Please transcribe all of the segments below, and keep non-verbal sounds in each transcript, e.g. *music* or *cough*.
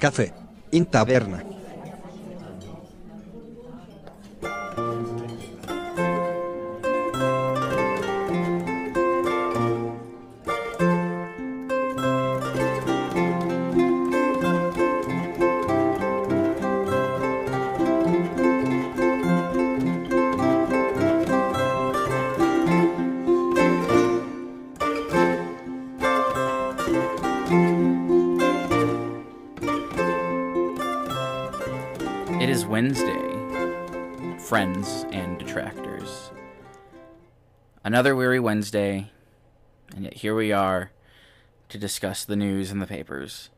Café, in taverna. Another weary Wednesday, and yet here we are to discuss the news in the papers.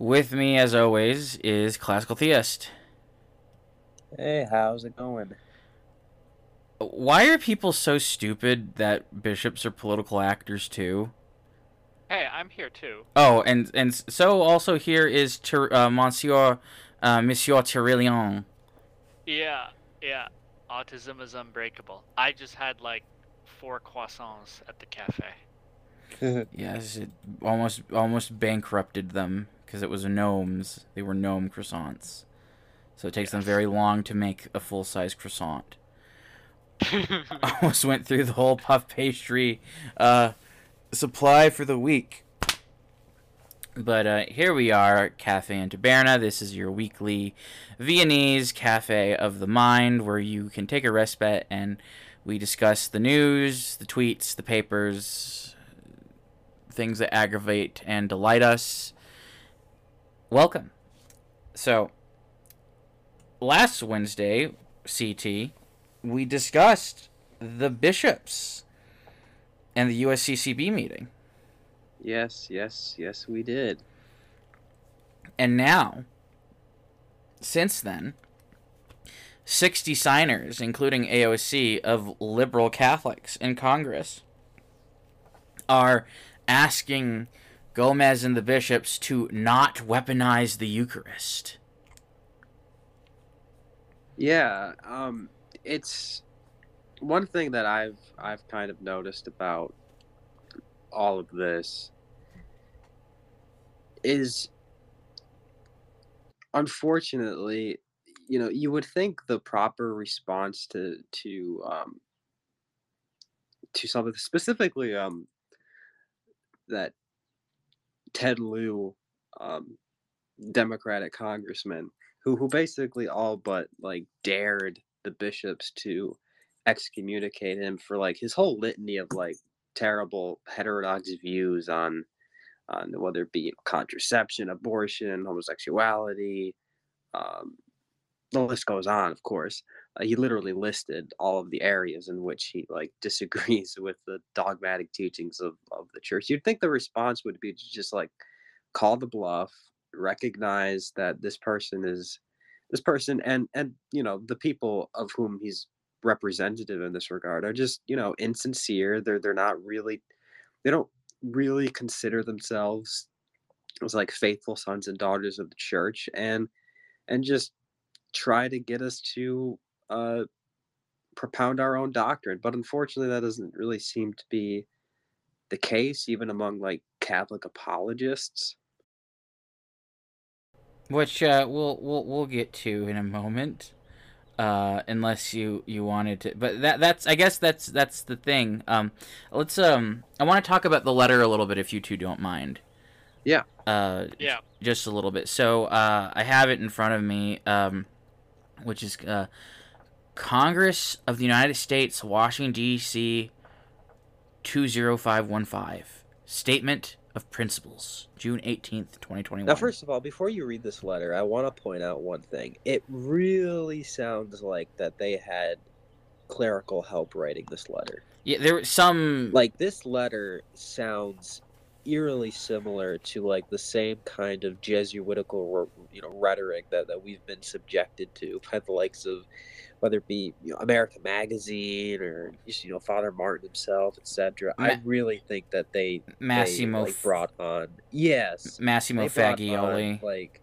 With me, as always, is Classical Theist. Hey, how's it going? Why are people so stupid that bishops are political actors too? Hey, I'm here too. Oh, and and so also here is Ter- uh, Monsieur uh, Monsieur Terilien. Yeah, yeah. Autism is unbreakable. I just had like four croissants at the cafe. *laughs* Yes, it almost almost bankrupted them because it was gnomes. They were gnome croissants, so it takes them very long to make a full size croissant. *laughs* *laughs* almost went through the whole puff pastry uh, supply for the week. But uh, here we are, Cafe in Taberna. This is your weekly Viennese cafe of the mind, where you can take a respite and we discuss the news, the tweets, the papers, things that aggravate and delight us. Welcome. So, last Wednesday, CT, we discussed the bishops and the USCCB meeting. yes, yes, yes, we did. And now, since then, 60 signers, including AOC, of liberal Catholics in Congress, are asking Gomez and the bishops to not weaponize the Eucharist. Yeah, um, it's one thing that I've I've kind of noticed about all of this is unfortunately, you know, you would think the proper response to to um to something specifically um that Ted Lieu um Democratic congressman who who basically all but like dared the bishops to excommunicate him for like his whole litany of like terrible heterodox views on on whether it be contraception, abortion, homosexuality, um, the list goes on. Of course, uh, he literally listed all of the areas in which he like *laughs* disagrees with the dogmatic teachings of of the church. You'd think the response would be to just like call the bluff, recognize that this person is this person and and you know the people of whom he's representative in this regard are just you know insincere they're they're not really they don't really consider themselves as like faithful sons and daughters of the church and and just try to get us to uh propound our own doctrine but unfortunately that doesn't really seem to be the case even among like catholic apologists which uh, we'll we'll we'll get to in a moment, uh, unless you you wanted to. But that that's I guess that's that's the thing. Um, let's um I want to talk about the letter a little bit if you two don't mind. Yeah. Uh, Yeah. just a little bit. So uh, I have it in front of me, um, which is uh, Congress of the United States, Washington D.C. two zero five one five statement of principles, June eighteenth, twenty twenty one. Now, first of all, before you read this letter, I want to point out one thing. It really sounds like that they had clerical help writing this letter. yeah, there were some Like this letter sounds eerily similar to like the same kind of Jesuitical, you know, rhetoric that, that we've been subjected to by the likes of whether it be you know, American Magazine or just, you know Father Martin himself, etc. I really think that they Massimo they, like, brought on yes Massimo Faggioli. on, like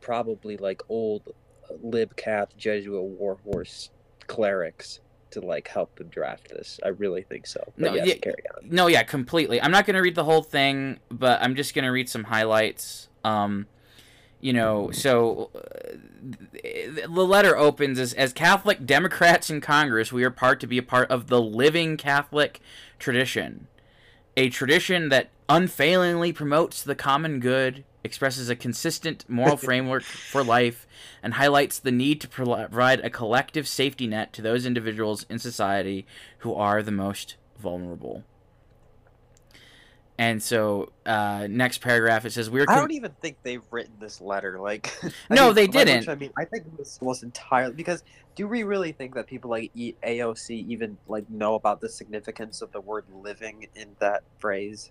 probably like old uh, lib cath Jesuit warhorse clerics to like help them draft this. I really think so. But No, yes, yeah, carry on. No, yeah, completely. I'm not going to read the whole thing, but I'm just going to read some highlights. Um, you know, so uh, the letter opens as, as Catholic Democrats in Congress, we are part to be a part of the living Catholic tradition, a tradition that unfailingly promotes the common good, expresses a consistent moral *laughs* framework for life, and highlights the need to provide a collective safety net to those individuals in society who are the most vulnerable. And so, uh, next paragraph it says we're. I don't even think they've written this letter. Like, *laughs* *laughs* No, mean, they didn't. I mean, I think this was entirely because do we really think that people like E- AOC even like know about the significance of the word "living" in that phrase?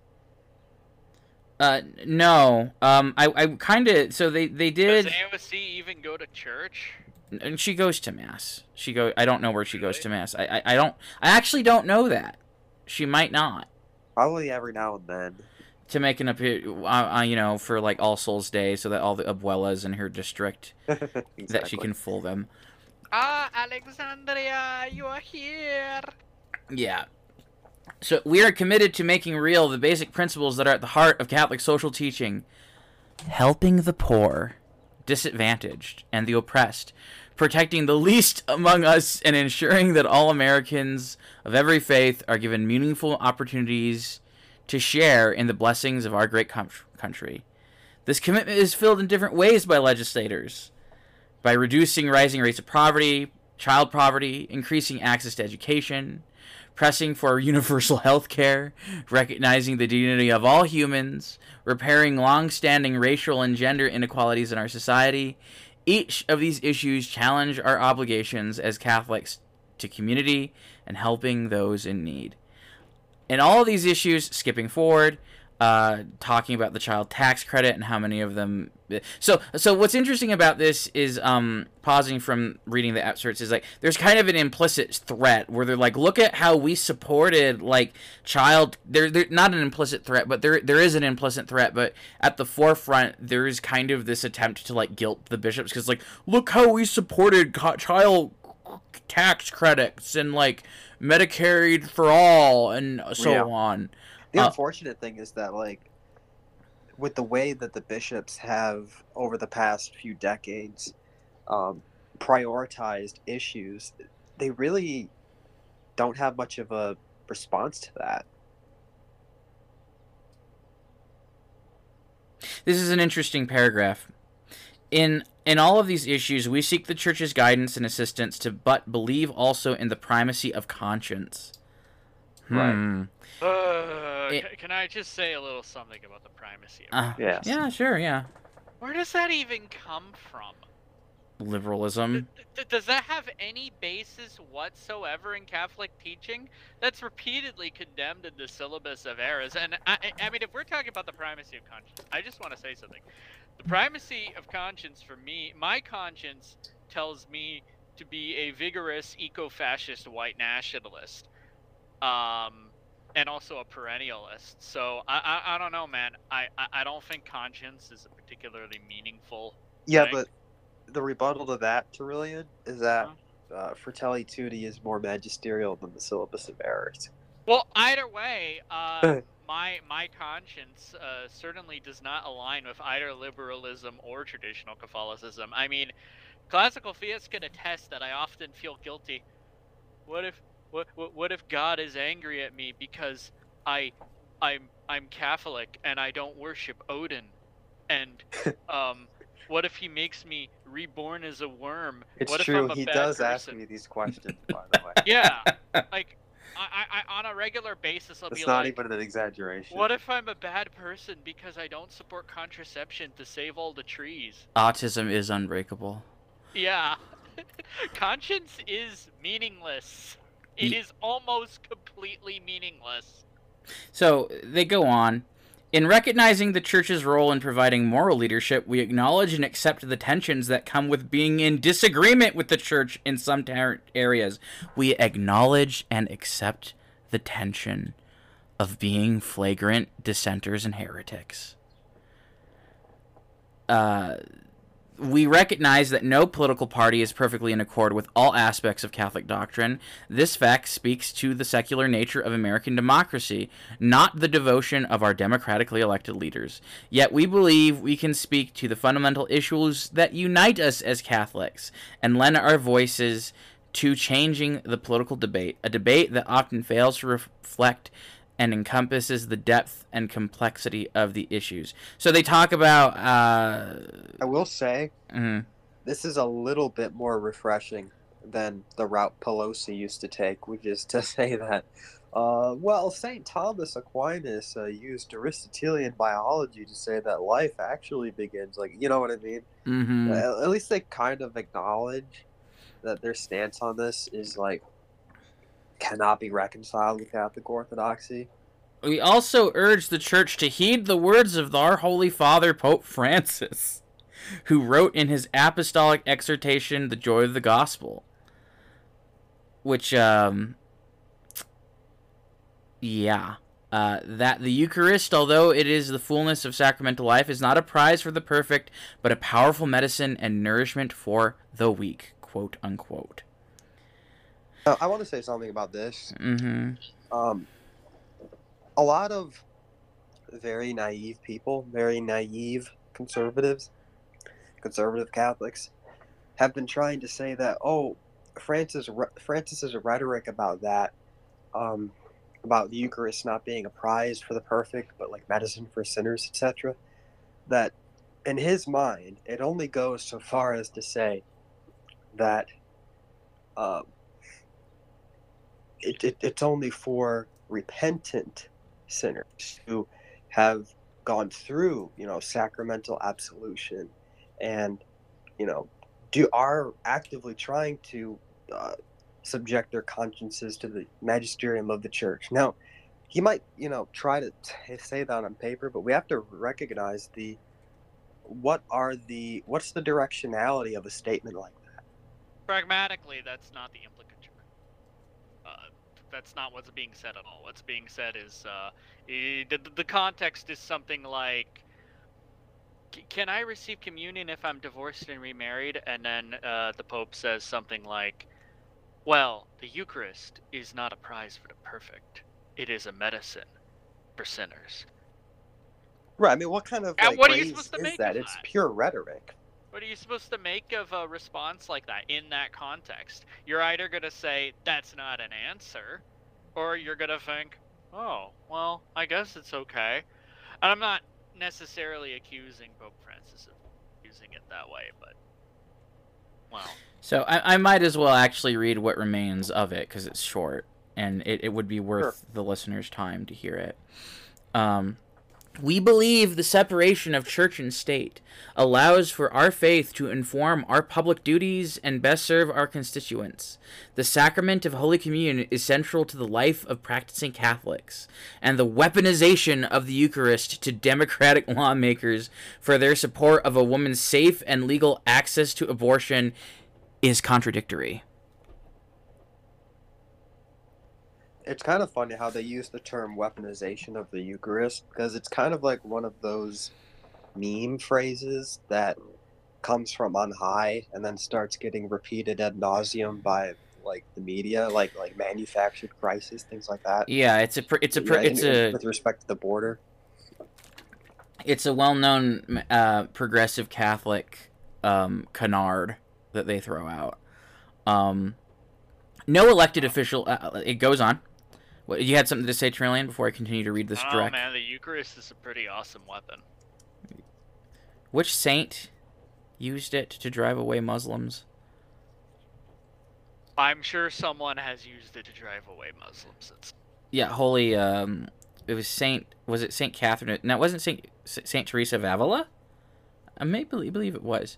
Uh, no. Um, I, I kind of. So they they did. Does did. AOC even go to church? And she goes to mass. She go. I don't know where she goes to mass. I, I I don't. I actually don't know that. She might not. Probably every now and then. To make an appear, uh, uh, you know, for like All Souls Day, so that all the abuelas in her district *laughs* that she can fool them. Ah, Alexandria, you are here. Yeah. So we are committed to making real the basic principles that are at the heart of Catholic social teaching. Helping the poor, disadvantaged, and the oppressed, protecting the least among us, and ensuring that all Americans of every faith are given meaningful opportunities to share in the blessings of our great com- country. This commitment is filled in different ways by legislators. By reducing rising rates of poverty, child poverty, increasing access to education, pressing for *laughs* universal health care, recognizing the dignity of all humans, repairing long standing racial and gender inequalities in our society. Each of these issues challenge our obligations as Catholics to community and helping those in need. In all of these issues, skipping forward, uh, talking about the child tax credit and how many of them. So, so what's interesting about this is um, pausing from reading the excerpts is like there's kind of an implicit threat where they're like, look at how we supported like child. There, there not an implicit threat, but there there is an implicit threat. But at the forefront, there is kind of this attempt to like guilt the bishops because like look how we supported co- child tax credits and like Medicare for all and so Yeah. on. The Uh, unfortunate thing is that, like, with the way that the bishops have over the past few decades um, prioritized issues, they really don't have much of a response to that. This is an interesting paragraph. In in all of these issues, we seek the church's guidance and assistance to but believe also in the primacy of conscience. Right. Hmm. Uh, It- c- can I just say a little something about the primacy? Of Uh, Yes. yeah, sure, yeah. Where does that even come from? Liberalism. D- d- does that have any basis whatsoever in Catholic teaching? That's repeatedly condemned in the syllabus of errors. And I, I- I mean, if we're talking about the primacy of conscience, I just want to say something. The primacy of conscience for me, my conscience tells me to be a vigorous eco-fascist white nationalist, um, and also a perennialist. So I, I, I don't know, man. I, I, I don't think conscience is a particularly meaningful Yeah, Right. but the rebuttal to that, Terilien, is that uh, Fratelli Tutti is more magisterial than the syllabus of errors. Well, either way, uh, *laughs* my my conscience uh, certainly does not align with either liberalism or traditional Catholicism. I mean, classical theists can attest that I often feel guilty. What if what what, what if God is angry at me because I I'm I'm Catholic and I don't worship Odin, and *laughs* um. What if he makes me reborn as a worm? It's what true, if I'm a he bad does ask me these questions, by the way. *laughs* Yeah, *laughs* like I, I, I on a regular basis, I'll It's be not even an exaggeration. what if I'm a bad person because I don't support contraception to save all the trees? Autism is unbreakable. Yeah, conscience is meaningless. It is almost completely meaningless. So they go on. In recognizing the church's role in providing moral leadership, we acknowledge and accept the tensions that come with being in disagreement with the church in some ter- areas. We acknowledge and accept the tension of being flagrant dissenters and heretics. Uh, we recognize that no political party is perfectly in accord with all aspects of Catholic doctrine. This fact speaks to the secular nature of American democracy, not the devotion of our democratically elected leaders. Yet we believe we can speak to the fundamental issues that unite us as Catholics and lend our voices to changing the political debate, a debate that often fails to reflect and encompasses the depth and complexity of the issues. So they talk about. Uh, I will say mhm. this is a little bit more refreshing than the route Pelosi used to take, which is to *laughs* say that, uh, well, St. Thomas Aquinas uh, used Aristotelian biology to say that life actually begins. Like, you know what I mean? Mhm. Uh, At least they kind of acknowledge that their stance on this is like cannot be reconciled with Catholic orthodoxy. We also urge the Church to heed the words of our Holy Father, Pope Francis, *laughs* who wrote in his apostolic exhortation, The Joy of the Gospel. Which, um. Yeah. Uh, that the Eucharist, although it is the fullness of sacramental life, is not a prize for the perfect, but a powerful medicine and nourishment for the weak. Quote unquote. Uh, I want to say something about this. Mm-hmm. um, a lot of very naive people, very naive conservatives, conservative Catholics, have been trying to say that oh, Francis Francis's rhetoric about that, um, about the Eucharist not being a prize for the perfect, but like medicine for sinners, etc. That in his mind, it only goes so far as to say that. Um, it, it, it's only for repentant sinners who have gone through you know sacramental absolution and you know do are actively trying to uh, subject their consciences to the magisterium of the church. Now he might you know try to t- say that on paper but we have to recognize the what are the what's the directionality of a statement like that? Pragmatically, that's not the that's not what's being said at all. What's being said is uh, the, the context is something like, "Can I receive communion if I'm divorced and remarried?" And then uh, the Pope says something like, "Well, the Eucharist is not a prize for the perfect. It is a medicine for sinners." right i mean what kind of like, what are you supposed to is make that it's pure rhetoric What are you supposed to make of a response like that in that context? You're either going to say, that's not an answer, or you're going to think, oh, well, I guess it's okay. And I'm not necessarily accusing Pope Francis of using it that way, but. Well. So I, I might as well actually read what remains of it because it's short and it, it would be worth the listener's time to hear it. Um, we believe the separation of church and state allows for our faith to inform our public duties and best serve our constituents. The sacrament of Holy Communion is central to the life of practicing Catholics, and the weaponization of the Eucharist to democratic *laughs* lawmakers for their support of a woman's safe and legal access to abortion is contradictory. It's kind of funny how they use the term weaponization of the Eucharist because it's kind of like one of those meme phrases that comes from on high and then starts getting repeated ad nauseum by like the media, like like manufactured crisis, things like that. Yeah, it's a pr- it's a pr- Yeah, it's a with respect to the border. it's a well-known uh, progressive Catholic um, canard that they throw out. Um, no elected official. Uh, it goes on. What, you had something to say, Terilien, before I continue to read this oh direct. man, the Eucharist is a pretty awesome weapon. Which saint used it to drive away Muslims? I'm sure someone has used it to drive away Muslims. It's Yeah, holy. Um, it was Saint. Was it Saint Catherine? No, it wasn't Saint Saint Teresa of Avila. I may believe, believe it was.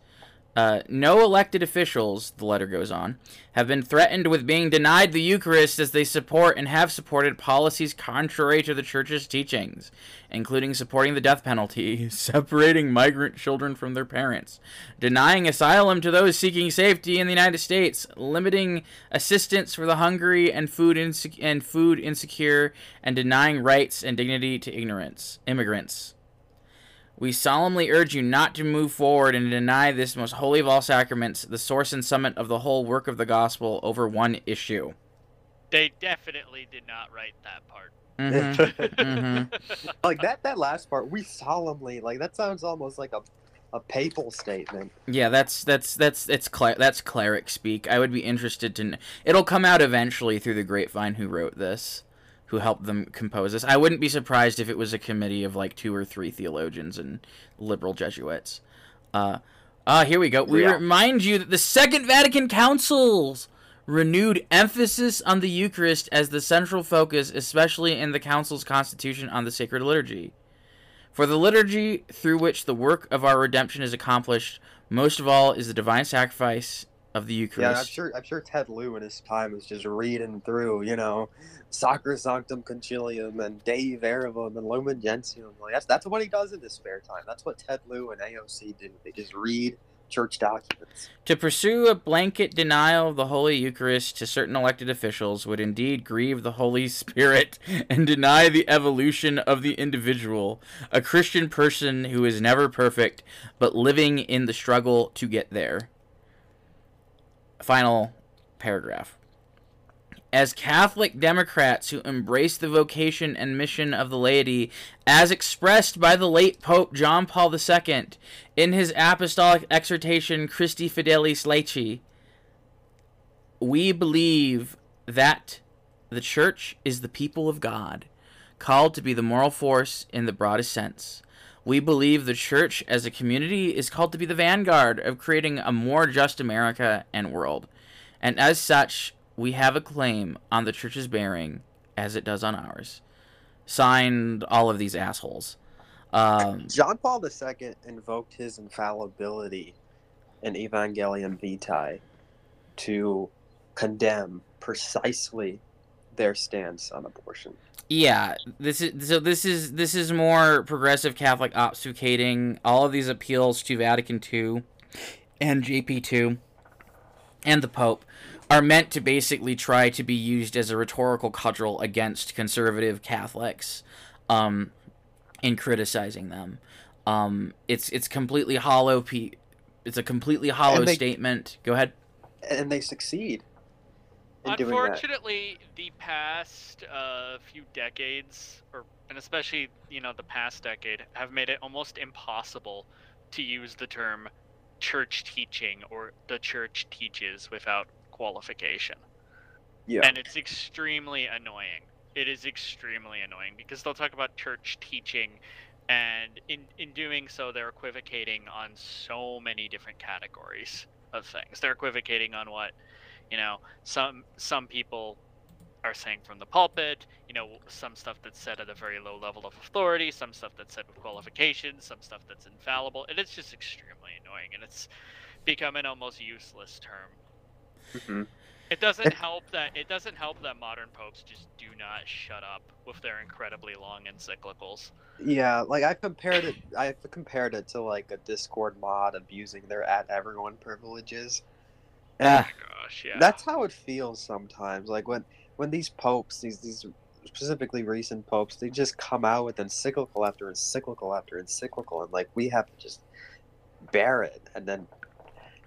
Uh, no elected officials, the letter goes on, have been threatened with being denied the Eucharist as they support and have supported policies contrary to the Church's teachings, including supporting the death penalty, *laughs* separating migrant children from their parents, denying asylum to those seeking safety in the United States, limiting assistance for the hungry and food inse- and food insecure, and denying rights and dignity to ignorance immigrants. We solemnly urge you not to move forward and deny this most holy of all sacraments, the source and summit of the whole work of the gospel, over one issue. They definitely did not write that part. hmm *laughs* hmm like that that last part, we solemnly like that sounds almost like a a papal statement. Yeah, that's that's that's it's cler- that's cleric speak. I would be interested to. Kn- It'll come out eventually through the grapevine who wrote this, who helped them compose this. I wouldn't be surprised if it was a committee of like two or three theologians and liberal Jesuits. Uh, uh here we go. We Yeah. remind you that the Second Vatican Council's renewed emphasis on the Eucharist as the central focus, especially in the Council's constitution on the sacred liturgy. For the liturgy through which the work of our redemption is accomplished, most of all is the divine sacrifice of the Eucharist. Yeah, I'm sure. I'm sure Ted Lieu in his time was just reading through, you know, Sacrosanctum Concilium and Dei Verbum and Lumen Gentium. Like that's that's what he does in his spare time. That's what Ted Lieu and AOC do. They just read church documents. To pursue a blanket denial of the Holy Eucharist to certain elected officials would indeed grieve the Holy *laughs* Spirit and deny the evolution of the individual, a Christian person who is never perfect, but living in the struggle to get there. Final paragraph. As Catholic Democrats who embrace the vocation and mission of the laity, as expressed by the late Pope John Paul II in his apostolic exhortation Christifideles Laici, we believe that the Church is the people of God, called to be the moral force in the broadest sense. We believe the Church as a community is called to be the vanguard of creating a more just America and world. And as such, we have a claim on the Church's bearing, as it does on ours. Signed, all of these assholes. Um, John Paul II invoked his infallibility in Evangelium Vitae to condemn precisely their stance on abortion. Yeah, this is so. This is this is more progressive Catholic obfuscating all of these appeals to Vatican II and JP two and the Pope are meant to basically try to be used as a rhetorical cudgel against conservative Catholics, um, in criticizing them. Um, it's it's completely hollow. Pe- it's a completely hollow they- statement. Go ahead. And they succeed in doing that. Unfortunately, the past uh, few decades, or and especially you know the past decade, have made it almost impossible to use the term church teaching or the church teaches without qualification. Yeah. And it's extremely annoying. It is extremely annoying because they'll talk about church teaching and in in doing so they're equivocating on so many different categories of things. They're equivocating on what, you know, some some people are saying from the pulpit, you know, some stuff that's said at a very low level of authority, some stuff that's said with qualifications, some stuff that's infallible, and it's just extremely annoying and it's become an almost useless term. Mhm. It doesn't help that it doesn't help that modern popes just do not shut up with their incredibly long encyclicals. Yeah, like I compared it. I compared it to like a Discord mod abusing their at everyone privileges. And Ah, Gosh, yeah. that's how it feels sometimes. Like when when these popes, these these specifically recent popes, they just come out with encyclical after encyclical after encyclical, and like we have to just bear it and then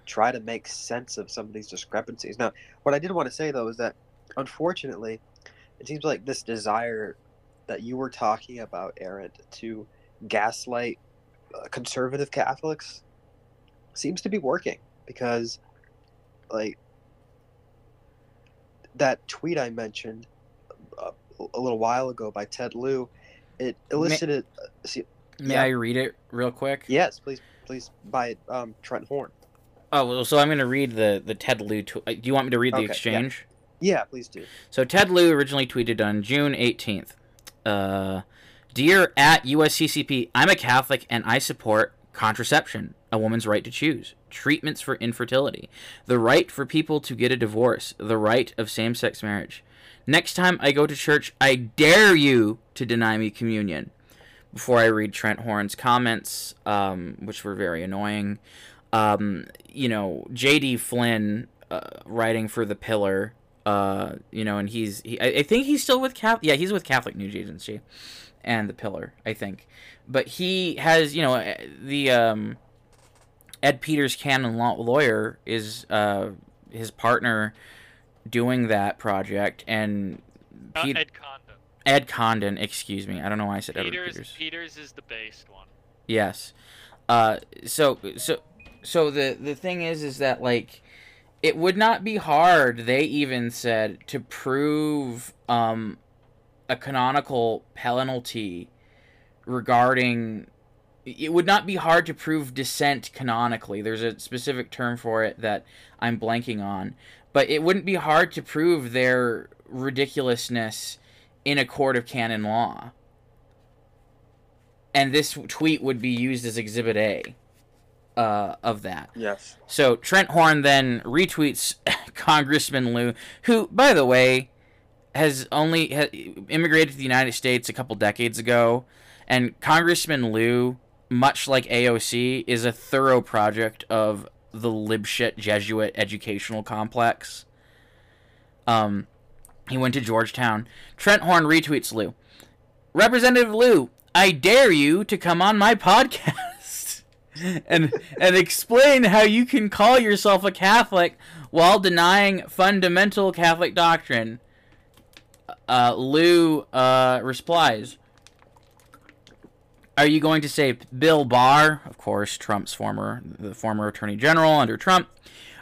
try to make sense of some of these discrepancies. Now, what I did want to say though is that unfortunately, it seems like this desire that you were talking about, Aaron, to gaslight uh, conservative Catholics seems to be working because, like, that tweet I mentioned uh, a little while ago by Ted Lieu, it elicited. uh, see, may yeah. I read it real quick? yes, please, please, by um, Trent Horn. Oh, well, so I'm going to read the the Ted Lieu. Tw- uh, do you want me to read the Okay, yeah. exchange? Yeah, please do. So Ted Lieu originally tweeted on June 18th. Uh, Dear at USCCB, I'm a Catholic and I support contraception, a woman's right to choose, treatments for infertility, the right for people to get a divorce, the right of same sex marriage. Next time I go to church, I dare you to deny me communion. Before I read Trent Horn's comments, um, which were very annoying, um, you know, J.D. Flynn uh, writing for The Pillar, uh, you know, and he's, he, I, I think he's still with Catholic, yeah, he's with Catholic News Agency. And the Pillar, I think. But he has, you know, the um, Ed Peters canon law lawyer is uh, his partner doing that project, and Uh, Pete- Ed Condon. Ed Condon, excuse me, I don't know why I said Edward Peters, Peters. Peters is the based one. Yes. Uh, so so so the the thing is is that like it would not be hard. They even said to prove um a canonical penalty regarding. It would not be hard to prove dissent canonically. There's a specific term for it that I'm blanking on, but it wouldn't be hard to prove their ridiculousness in a court of canon law and this tweet would be used as Exhibit A uh, of that. Yes. So Trent Horn then retweets *laughs* Congressman Lieu, who, by the way, has only ha- immigrated to the United States a couple decades ago, and Congressman Lieu, much like AOC, is a thorough project of the libshit Jesuit educational complex. Um, he went to Georgetown. Trent Horn retweets Lieu. Representative Lieu, I dare you to come on my podcast *laughs* and and explain how you can call yourself a Catholic while denying fundamental Catholic doctrine. Uh, Lieu uh, replies, "Are you going to say Bill Barr, of course, Trump's former the former Attorney General under Trump?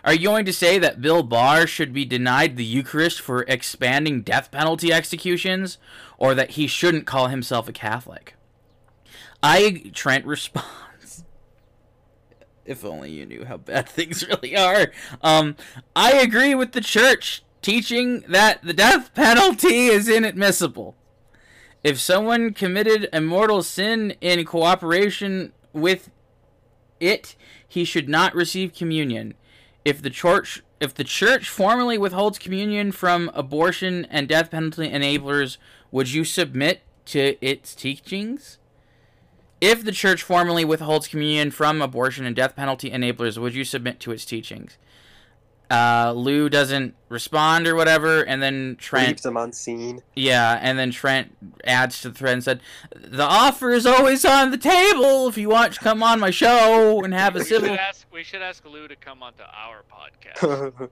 Are you going to say that Bill Barr should be denied the Eucharist for expanding death penalty executions, or that he shouldn't call himself a Catholic?" I Trent responds. If only you knew how bad *laughs* things really are. Um, I agree with the church teaching that the death penalty is inadmissible. If someone committed a mortal sin in cooperation with it, he should not receive communion. If the church if the church formally withholds communion from abortion and death penalty enablers, would you submit to its teachings? If the church formally withholds communion from abortion and death penalty enablers, would you submit to its teachings? Uh, Lieu doesn't respond or whatever, and then Trent, Leaves them unseen. yeah, and then Trent adds to the thread and said, "The offer is always on the table if you want to come on my show and have a We should civil." ask. We should ask Lieu to come onto our podcast.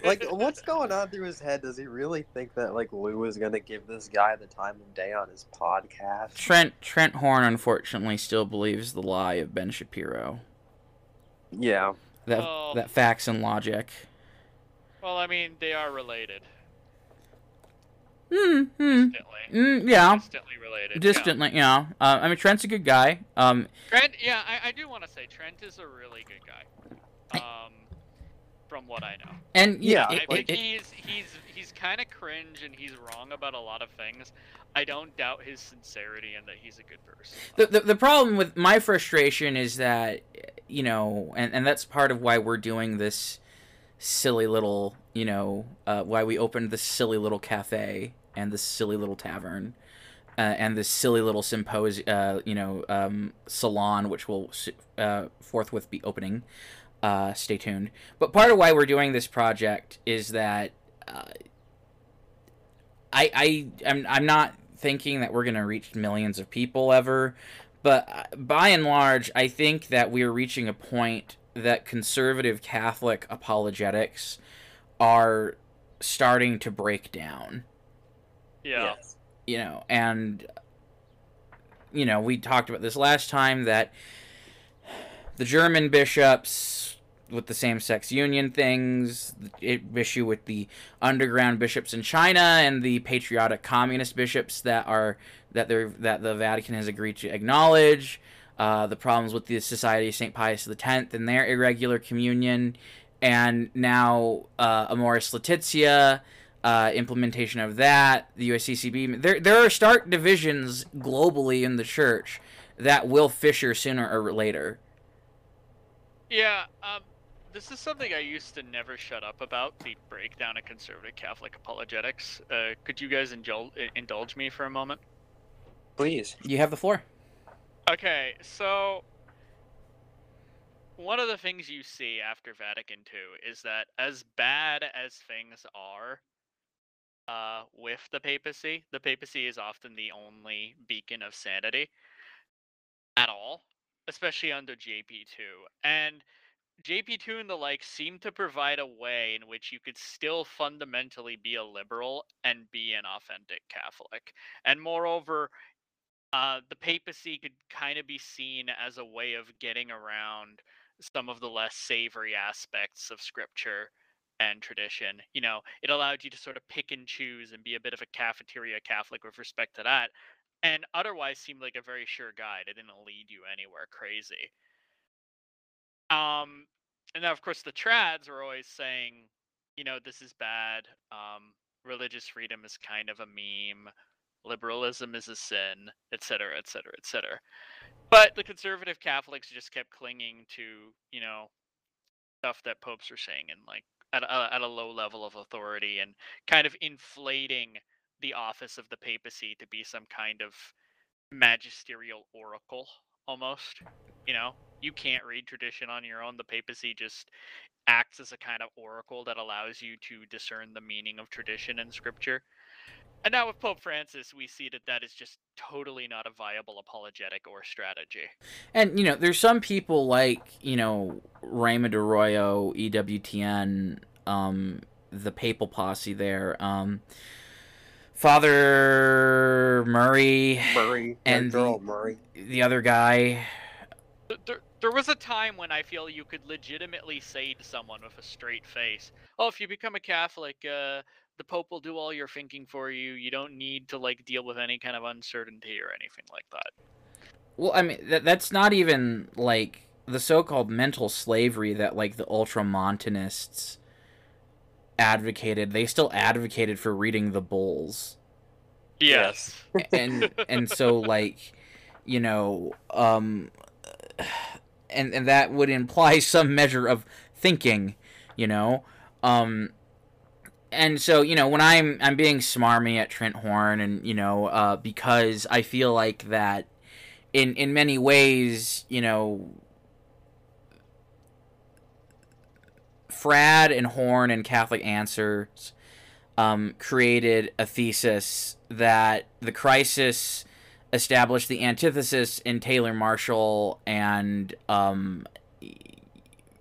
*laughs* like, what's going on through his head? Does he really think that like Lieu is gonna give this guy the time of day on his podcast? Trent Trent Horn unfortunately still believes the lie of Ben Shapiro. Yeah. That Oh. that facts and logic. Well, I mean, they are related. Hmm. hmm. Distantly. Mm, yeah. Distantly related. yeah. Distantly, yeah. Uh, I mean, Trent's a good guy. Um, Trent, yeah, I, I do want to say Trent is a really good guy. Um, from what I know. and Yeah, yeah, I it- think it- it- he's he's he's kind of cringe and he's wrong about a lot of things. I don't doubt his sincerity and that he's a good person. the, the the problem with my frustration is that you know, and and that's part of why we're doing this silly little, you know, uh, why we opened this silly little cafe and this silly little tavern. Uh, and this silly little sympos, uh, you know, um, salon, which will uh, forthwith be opening. Uh, stay tuned. But part of why we're doing this project is that uh, I I I'm I'm not thinking that we're gonna reach millions of people ever, but uh, by and large, I think that we're reaching a point that conservative Catholic apologetics are starting to break down. yeah. Yes. You know, and you know, we talked about this last time that the German bishops with the same-sex union things, the issue with the underground bishops in China and the patriotic communist bishops that are that they're that the Vatican has agreed to acknowledge, uh, the problems with the Society of Saint Pius X and their irregular communion, and now uh, Amoris Laetitia, uh, implementation of that, the USCCB. There there are stark divisions globally in the church that will fissure sooner or later. Yeah, um, this is something I used to never shut up about the breakdown of conservative Catholic apologetics. Uh, could you guys indul- indulge me for a moment? Please. You have the floor. Okay, so one of the things you see after Vatican II is that as bad as things are, uh, with the papacy. The papacy is often the only beacon of sanity at all, especially under JP2. And JP2 and the like seem to provide a way in which you could still fundamentally be a liberal and be an authentic Catholic. And moreover, uh, the papacy could kind of be seen as a way of getting around some of the less savory aspects of scripture and tradition. You know, it allowed you to sort of pick and choose and be a bit of a cafeteria Catholic with respect to that, and otherwise seemed like a very sure guide. It didn't lead you anywhere crazy. Um, and now of course the trads are always saying, you know, this is bad. Um, religious freedom is kind of a meme. Liberalism is a sin, etc., etc., etc. But the conservative Catholics just kept clinging to, you know, stuff that popes are saying and like at a, at a low level of authority and kind of inflating the office of the papacy to be some kind of magisterial oracle almost you know? You can't read tradition on your own. The papacy just acts as a kind of oracle that allows you to discern the meaning of tradition and scripture. And now with pope francis we see that that is just totally not a viable apologetic or strategy. And you know, there's some people like you know Raymond Arroyo, EWTN, um, the Papal Posse there, um, Father Murray, Murray And and the- Murray. the other guy. There, there was a time when I feel you could legitimately say to someone with a straight face, "Oh, if you become a Catholic, uh, the Pope will do all your thinking for you. You don't need to like deal with any kind of uncertainty or anything like that." Well, I mean that that's not even like the so-called mental slavery that like the ultramontanists advocated. They still advocated for reading the bulls. Yes. and and so like you know um and and that would imply *laughs* some measure of thinking you know um and so you know when i'm i'm being smarmy at trent horn and you know uh because i feel like that in in many ways you know Fradd and horn and catholic answers um, created a thesis that the crisis established the antithesis in Taylor Marshall and um,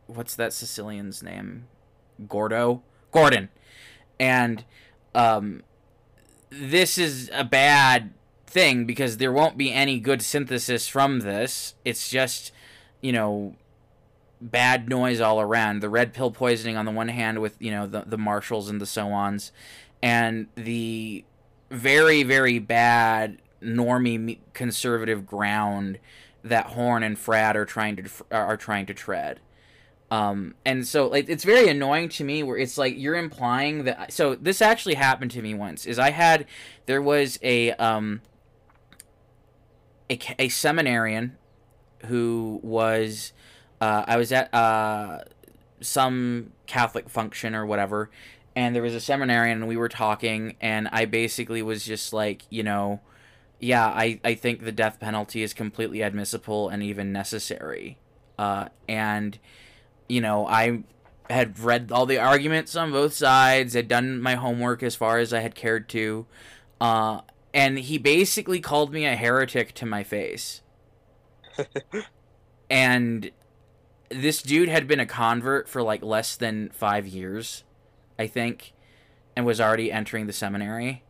what's that Sicilian's name? Gordo? Gordon. And um, this is a bad thing because there won't be any good synthesis from this. It's just, you know, bad noise all around. The red pill poisoning on the one hand with, you know, the, the Marshalls and the so ons, and the very, very bad normie conservative ground that Horn and Fradd are trying to are trying to tread. Um, and so like it's very annoying to me where it's like you're implying that so this actually happened to me once is I had there was a um a, a seminarian who was uh, I was at uh, some Catholic function or whatever, and there was a seminarian, and we were talking, and I basically was just like, you know, yeah, I, I think the death penalty is completely admissible and even necessary. Uh, and, you know, I had read all the arguments on both sides, had done my homework as far as I had cared to, uh, and he basically called me a heretic to my face. *laughs* and this dude had been a convert for like less than five years, I think, and was already entering the seminary.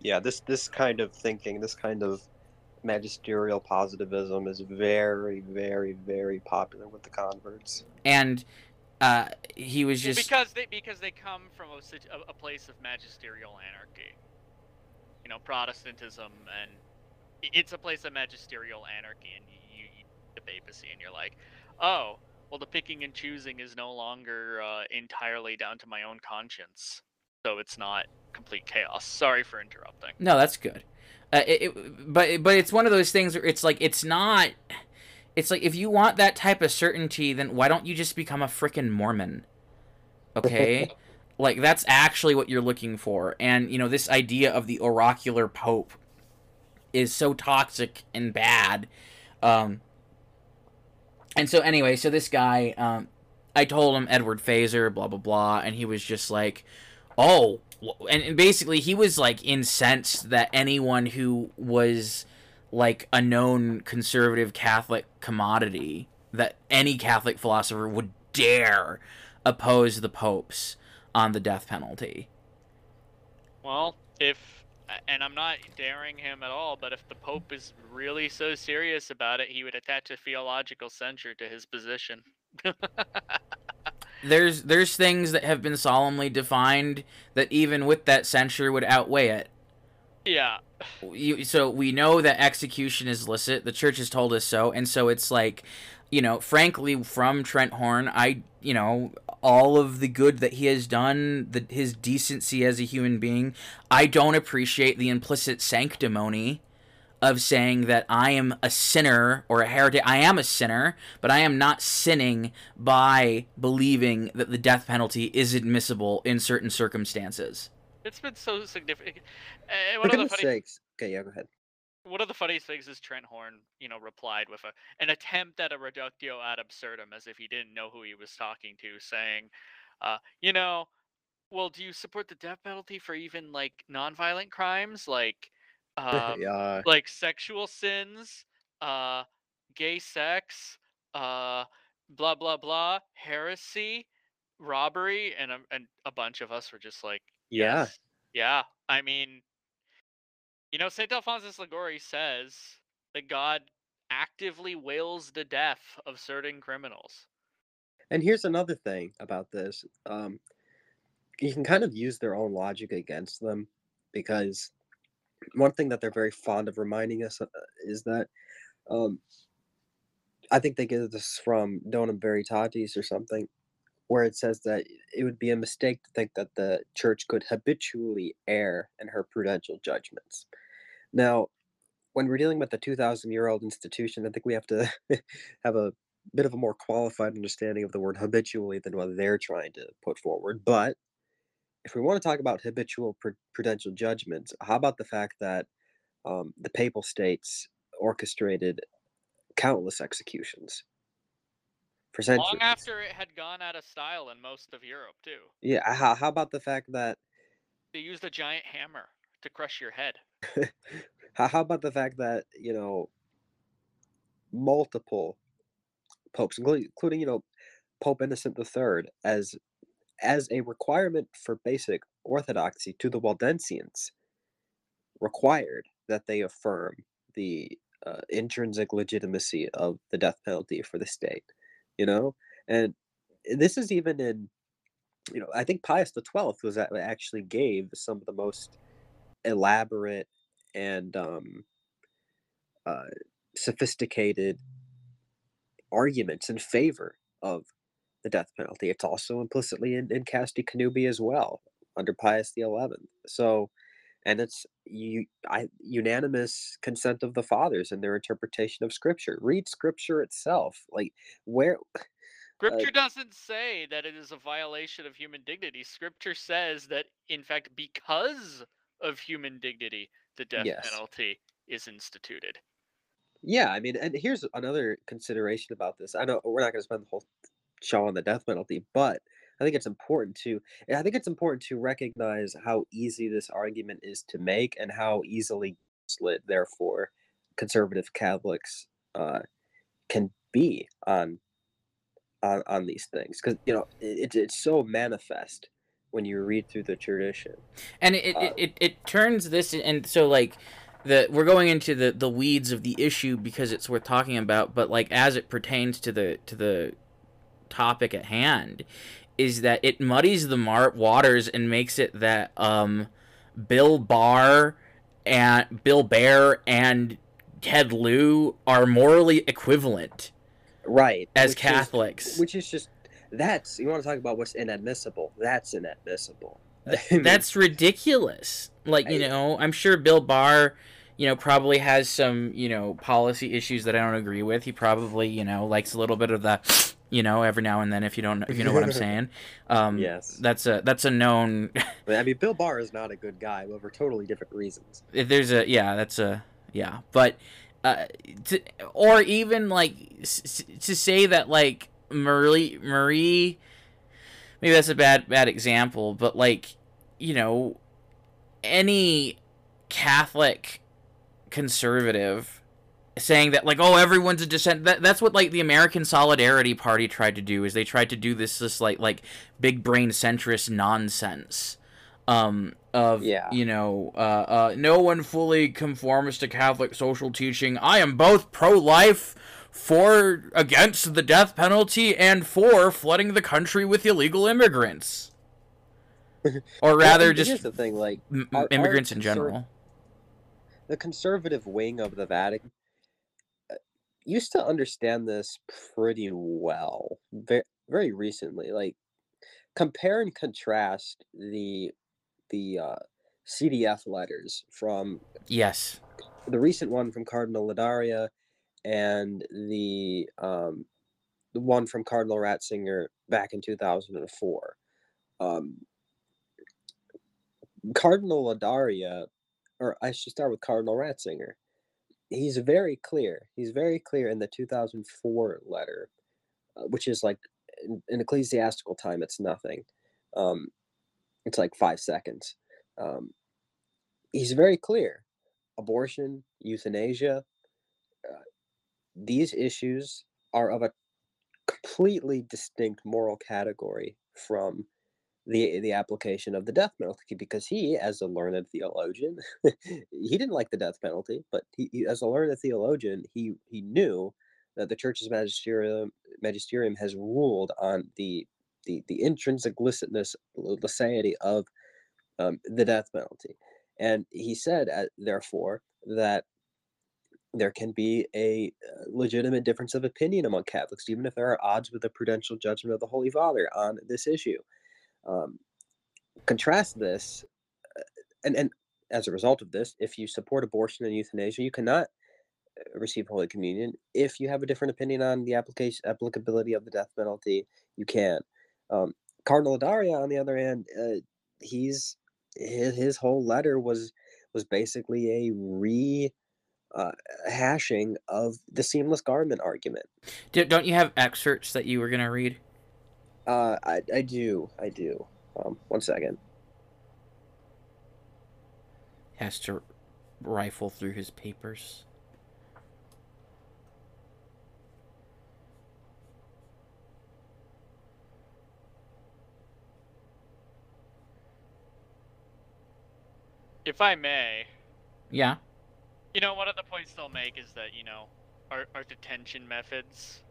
Yeah, this this kind of thinking, this kind of magisterial positivism is very, very, very popular with the converts. And uh, he was just because they because they come from a, a, a place of magisterial anarchy. You know, Protestantism, and it's a place of magisterial anarchy, and you, you the papacy, and you're like, oh, well, the picking and choosing is no longer uh, entirely down to my own conscience, so it's not complete chaos. Sorry for interrupting. No, that's good. Uh, it, it, but but it's one of those things where it's like it's not. It's like if you want that type of certainty, then why don't you just become a freaking Mormon? Okay, *laughs* like that's actually what you're looking for. And you know this idea of the oracular pope is so toxic and bad. Um, and so anyway, so this guy, um, I told him Edward Feser, blah blah blah, and he was just like, "Oh, and, and basically he was like incensed that anyone who was like a known conservative Catholic commodity that any Catholic philosopher would dare oppose the popes on the death penalty. Well, if and I'm not daring him at all, but if the Pope is really so serious about it, he would attach a theological censure to his position. *laughs* There's there's things that have been solemnly defined that even with that censure would outweigh it. yeah. you, so we know that execution is licit. The church has told us so, and so it's like, you know, frankly, from Trent Horn, I, you know, all of the good that he has done, the his decency as a human being, I don't appreciate the implicit sanctimony of saying that I am a sinner or a heretic. I am a sinner, but I am not sinning by believing that the death penalty is admissible in certain circumstances. It's been so significant. Uh, For of the goodness funny, sakes. Okay, yeah, go ahead. One of the funniest things is Trent Horn, you know, replied with a an attempt at a reductio ad absurdum, as if he didn't know who he was talking to, saying, uh, you know, well, do you support the death penalty for even like nonviolent crimes, like, *laughs* um, yeah. like sexual sins, uh, gay sex, uh, blah blah blah, heresy, robbery, and a, and a bunch of us were just like, Yeah. yes, yeah. I mean, you know, Saint Alphonsus Liguori says that God actively wails the death of certain criminals. And here's another thing about this. Um, you can kind of use their own logic against them because one thing that they're very fond of reminding us uh, is that um, I think they get this from Donum Veritatis or something, where it says that it would be a mistake to think that the church could habitually err in her prudential judgments. Now, when we're dealing with a 2,000 year old institution, I think we have to *laughs* have a bit of a more qualified understanding of the word habitually than what they're trying to put forward. But if we want to talk about habitual pru- prudential judgments, how about the fact that um, the papal states orchestrated countless executions for centuries? Long after it had gone out of style in most of Europe, too. Yeah. How, how about the fact that They used a giant hammer to crush your head. *laughs* how, how about the fact that you know multiple popes, including, including you know Pope Innocent III, as as a requirement for basic orthodoxy to the Waldensians, required that they affirm the uh, intrinsic legitimacy of the death penalty for the state. You know, and this is even in you know I think Pius the Twelfth was a- actually gave some of the most elaborate and um, uh, sophisticated arguments in favor of the death penalty. It's also implicitly in, in Casti Connubii as well under Pius the Eleventh. So, and it's you, I, unanimous consent of the fathers in their interpretation of Scripture. Read Scripture itself. Like where *sighs* uh, Scripture doesn't say that it is a violation of human dignity. Scripture says that, in fact, because of human dignity, the death Yes. penalty is instituted. Yeah, I mean, and here's another consideration about this. I know we're not going to spend the whole show on the death penalty, but I think it's important to I think it's important to recognize how easy this argument is to make and how easily slit, therefore, conservative Catholics uh, can be on on on these things because you know it, it's it's so manifest when you read through the tradition. and it, Uh, it, it, it turns this and so like the we're going into the the weeds of the issue because it's worth talking about but like as it pertains to the to the topic at hand is that it muddies the mar- waters and makes it that um bill barr and bill bear and ted lieu are morally equivalent Right. as which is- catholics which is just that's you want to talk about what's inadmissible that's inadmissible Th- *laughs* I mean, that's ridiculous. Like, you know, I'm sure Bill Barr, you know, probably has some, you know, policy issues that I don't agree with. He probably, you know, likes a little bit of the, you know, every now and then if you don't if you know what I'm *laughs* saying. Um yes. that's a that's a known *laughs* i mean bill barr is not a good guy but for totally different reasons. If there's a yeah, that's a yeah, but uh to, or even like s- s- to say that like Marie Marie maybe that's a bad bad example, but like you know, any Catholic conservative saying that like oh everyone's a dissent that, that's what like the American Solidarity Party tried to do is they tried to do this this like like big brain centrist nonsense um of Yeah. you know uh, uh no one fully conforms to Catholic social teaching. I am both pro life for against the death penalty and for flooding the country with illegal immigrants. *laughs* Or rather just the thing, like m- our- our immigrants in conser- general the conservative wing of the Vatican used to understand this pretty well very, very recently. Like compare and contrast the the uh, CDF letters from yes the recent one from Cardinal Ladaria and the um, the one from Cardinal Ratzinger back in 2004. Um, Cardinal Ladaria, or I should start with Cardinal Ratzinger. He's very clear. He's very clear in the 2004 letter, uh, which is like in, in ecclesiastical time, it's nothing. Um, it's like five seconds. Um, he's very clear. Abortion, euthanasia, uh, these issues are of a completely distinct moral category from the the application of the death penalty because he as a learned theologian *laughs* he didn't like the death penalty but he, he- as a learned theologian he he knew that the church's magisterium magisterium has ruled on the the, the intrinsic licitness licity of um, the death penalty and he said uh, therefore that there can be a uh, legitimate difference of opinion among Catholics, even if there are odds with the prudential judgment of the Holy Father on this issue. Um, contrast this, uh, and, and as a result of this, if you support abortion and euthanasia, you cannot uh, receive Holy Communion. If you have a different opinion on the application applicability of the death penalty, you can. Um, Cardinal Ladaria, on the other hand, uh, he's his, his whole letter was was basically a re uh, hashing of the seamless garment argument. Don't you have excerpts that you were gonna read Uh, I, I do, I do. Um, one second. has to rifle through his papers. If I may, Yeah. you know, one of the points they'll make is that you know our our detention methods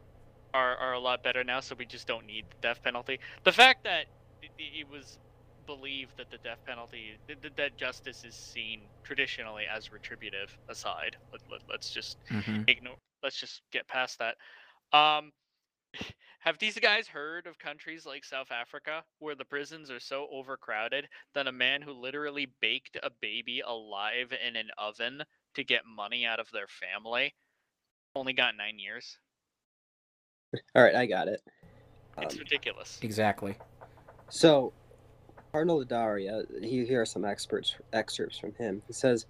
are are a lot better now, so we just don't need the death penalty. The fact that it, it was believed that the death penalty that, that- justice is seen traditionally as retributive aside let, let, let's just hmm ignore let's just get past that. Um *laughs* have these guys heard of countries like south africa where the prisons are so overcrowded that a man who literally baked a baby alive in an oven to get money out of their family only got nine years *laughs* All right, I got it. it's Um, ridiculous Exactly. So, Cardinal Ladaria, he, here are some experts excerpts from him. He says,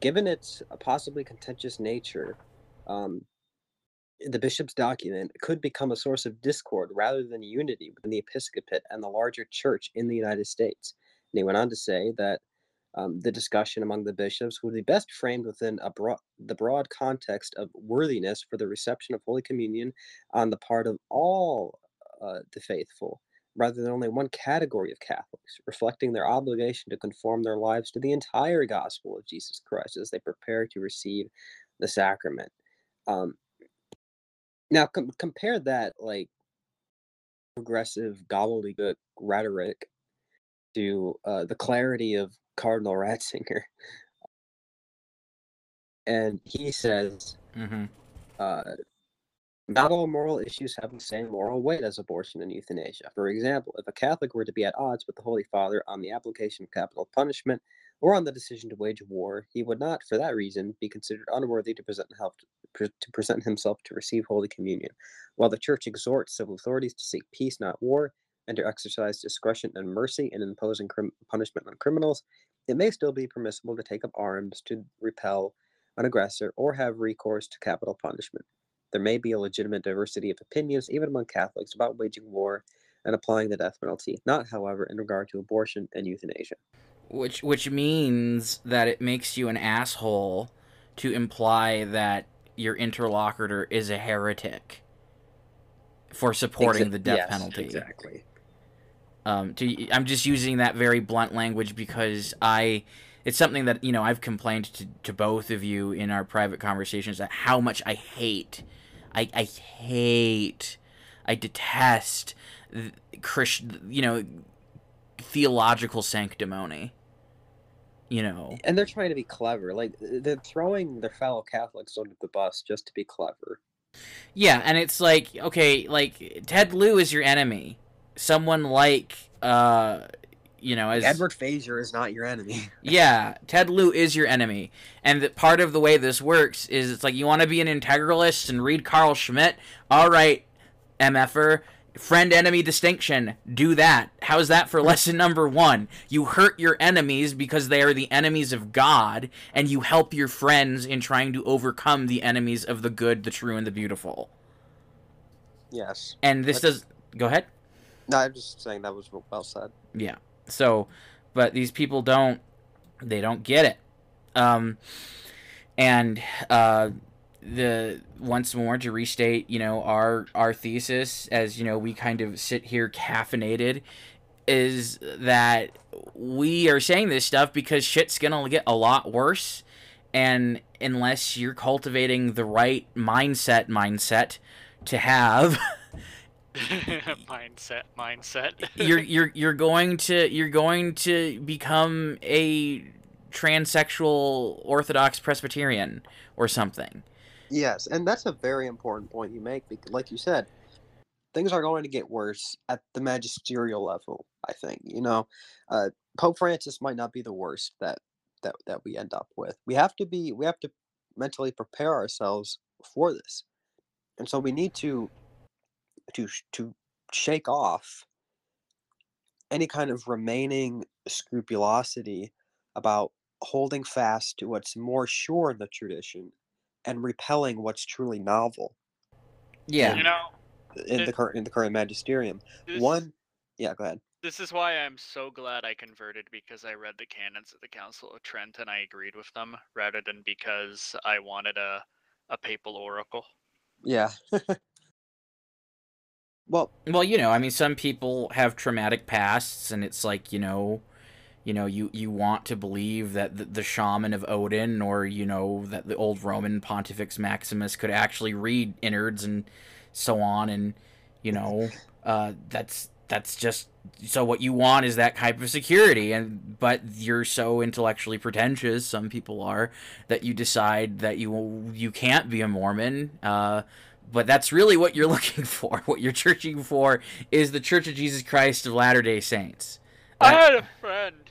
given its possibly contentious nature, um, the bishop's document could become a source of discord rather than unity within the episcopate and the larger church in the United States. And he went on to say that um, the discussion among the bishops would be best framed within a broad, the broad context of worthiness for the reception of Holy Communion on the part of all uh, the faithful, rather than only one category of Catholics, reflecting their obligation to conform their lives to the entire gospel of Jesus Christ as they prepare to receive the sacrament. Um, now, com- compare that like progressive gobbledygook rhetoric to uh, the clarity of Cardinal Ratzinger. And he says, hmm uh, not all moral issues have the same moral weight as abortion and euthanasia. For example, if a Catholic were to be at odds with the Holy Father on the application of capital punishment or on the decision to wage war, he would not, for that reason, be considered unworthy to present, help, to present himself to receive Holy Communion. While the Church exhorts civil authorities to seek peace, not war, and to exercise discretion and mercy in imposing crim- punishment on criminals, it may still be permissible to take up arms to repel an aggressor or have recourse to capital punishment. There may be a legitimate diversity of opinions, even among Catholics, about waging war and applying the death penalty. Not, however, in regard to abortion and euthanasia. which which means that it makes you an asshole to imply that your interlocutor is a heretic for supporting Exa- the death yes, penalty. Exactly. Um, to I'm just using that very blunt language because I it's something that you know I've complained to, to both of you in our private conversations that how much I hate, I I hate, I detest, Christ, you know, theological sanctimony. You know, And they're trying to be clever. Like they're throwing their fellow Catholics under the bus just to be clever. Yeah, and it's like okay, like Ted Lieu is your enemy. Someone like uh you know, as Edward Feser is not your enemy. *laughs* Yeah, Ted Lieu is your enemy. And that part of the way this works is it's like you want to be an integralist and read Carl Schmitt. All right, MFer, friend enemy distinction. Do that. How's that for *laughs* lesson number 1? You hurt your enemies because they are the enemies of God and you help your friends in trying to overcome the enemies of the good, the true and the beautiful. yes. And this That's- does go ahead. No, I'm just saying that was well said. Yeah. So, but these people don't they don't get it. Um and uh the once more to restate, you know, our our thesis as, you know, we kind of sit here caffeinated is that we are saying this stuff because shit's to get a lot worse and unless you're cultivating the right mindset mindset to have *laughs* *laughs* mindset, mindset. *laughs* you're you're you're going to you're going to become a transsexual Orthodox Presbyterian or something. Yes, and that's a very important point you make because, like you said, things are going to get worse at the magisterial level. I think you know, uh, Pope Francis might not be the worst that that that we end up with. We have to be we have to mentally prepare ourselves for this, and so we need to to to shake off any kind of remaining scrupulosity about holding fast to what's more sure in the tradition and repelling what's truly novel Yeah. You know, in the current in the current magisterium. this, One, yeah, go ahead. This is why I'm so glad I converted because I read the canons of the Council of Trent and I agreed with them, rather than because I wanted a a papal oracle. Yeah. *laughs* well, Well, you know, I mean, some people have traumatic pasts, and it's like you know, you know, you you want to believe that the, the shaman of Odin, or you know, that the old Roman Pontifex Maximus could actually read innards and so on, and you know, uh, that's that's just so what you want is that type of security, and but you're so intellectually pretentious, some people are, that you decide that you you can't be a Mormon. Uh, but that's really what you're *laughs* looking for. What you're searching for is the Church of Jesus Christ of Latter Day Saints. I had a friend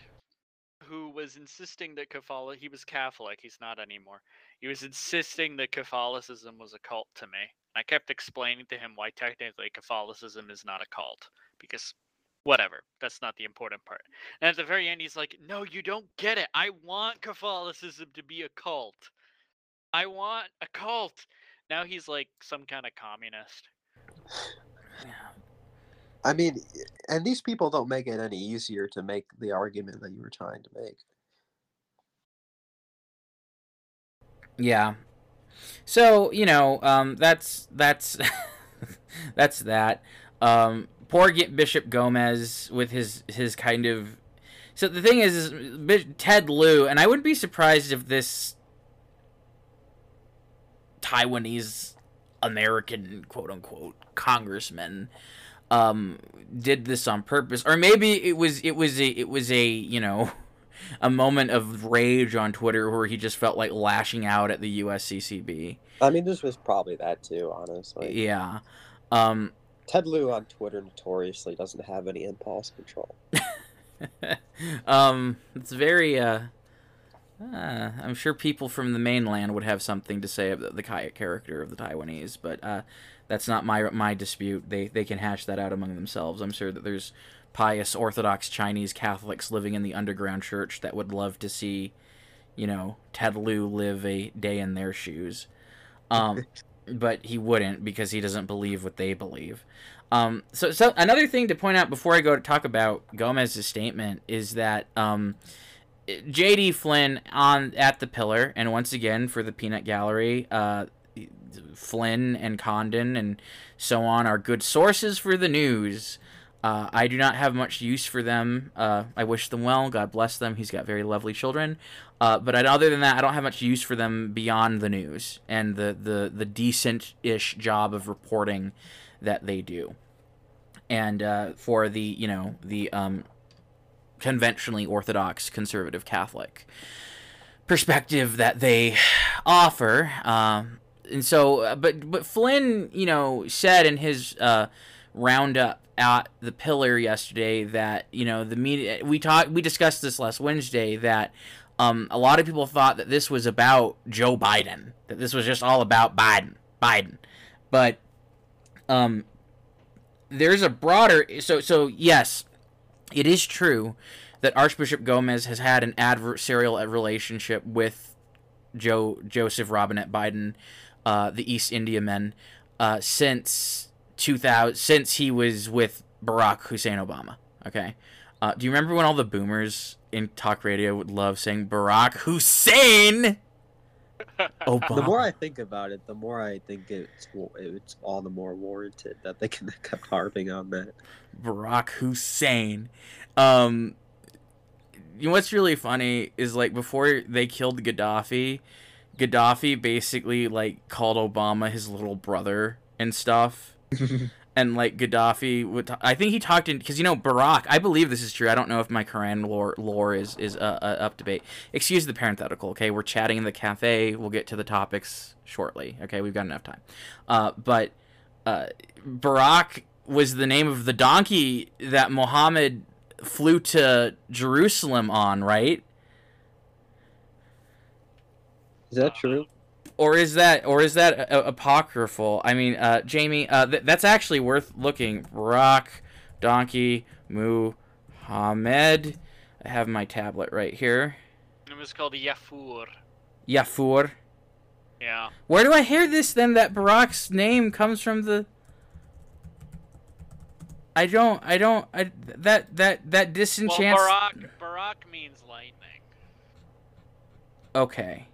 who was insisting that Catholic he was Catholic, he's not anymore. He was insisting that Catholicism was a cult to me. I kept explaining to him why technically Catholicism is not a cult. Because whatever, that's not the important part. And at the very end he's like, No, you don't get it. I want Catholicism to be a cult. I want a cult. Now he's like some kind of communist. I mean, and these people don't make it any easier to make the argument that you were trying to make. Yeah. So you know, um, that's that's *laughs* that's that. Um, poor G- Bishop Gomez with his his kind of. So the thing is, is Bi- Ted Lieu, and I wouldn't be surprised if this Taiwanese American quote unquote congressman um did this on purpose or maybe it was it was a it was a you know *laughs* a moment of rage on Twitter where he just felt like lashing out at the USCCB. I mean, this was probably that too, honestly. Yeah. Um Ted Lieu on Twitter notoriously doesn't have any impulse control. *laughs* um it's very uh, uh I'm sure people from the mainland would have something to say about the Kai character of the Taiwanese, but uh that's not my my dispute. They they can hash that out among themselves. I'm sure that there's pious Orthodox Chinese Catholics living in the underground church that would love to see, you know, Ted Lieu live a day in their shoes. Um, *laughs* but he wouldn't because he doesn't believe what they believe. Um, so, so another thing to point out before I go to talk about Gomez's statement is that um, J.D. Flynn on at the pillar, and once again for the Peanut Gallery, uh, Flynn and Condon and so on are good sources for the news. Uh, I do not have much use for them. Uh, I wish them well. God bless them. He's got very lovely children. Uh, but other than that, I don't have much use for them beyond the news and the, the, the decent ish job of reporting that they do. And uh, for the, you know, the um, conventionally Orthodox conservative Catholic perspective that they offer. Um, and so, uh, but but Flynn, you know, said in his uh, roundup at the Pillar yesterday that you know the media. We talked, we discussed this last Wednesday that um, a lot of people thought that this was about Joe Biden, that this was just all about Biden, Biden, but um, there's a broader. So so yes, it is true that Archbishop Gomez has had an adversarial relationship with Joe Joseph Robinette Biden, uh, the East Indiamen, uh, since 2000 since he was with Barack Hussein Obama. Okay, uh, do you remember when all the boomers in talk radio would love saying Barack Hussein Obama? *laughs* The more I think about it, the more I think it's it's all the more warranted that they can *laughs* kept harping on that. Barack Hussein. Um, you know what's really funny is like before they killed Gaddafi, Gaddafi basically like called Obama his little brother and stuff. *laughs* and like Gaddafi would, I think he talked in because you know Barack. I believe this is true. I don't know if my Quran lore lore is is uh, uh, up to date. Excuse the parenthetical. Okay, we're chatting in the cafe. We'll get to the topics shortly. Okay, we've got enough time. Uh, but uh, Barack was the name of the donkey that Muhammad flew to Jerusalem on, right? Is that true? Or is that or is that uh, apocryphal? I mean, uh, Jamie, uh, th- that's actually worth looking. Rock, donkey, Muhammad. I have my tablet right here. It was called Yafur. Yafur. Yeah. Where do I hear this then? That Barack's name comes from the. I don't. I don't. I that that that disenchants. Well, Barack Barack means lightning. Okay.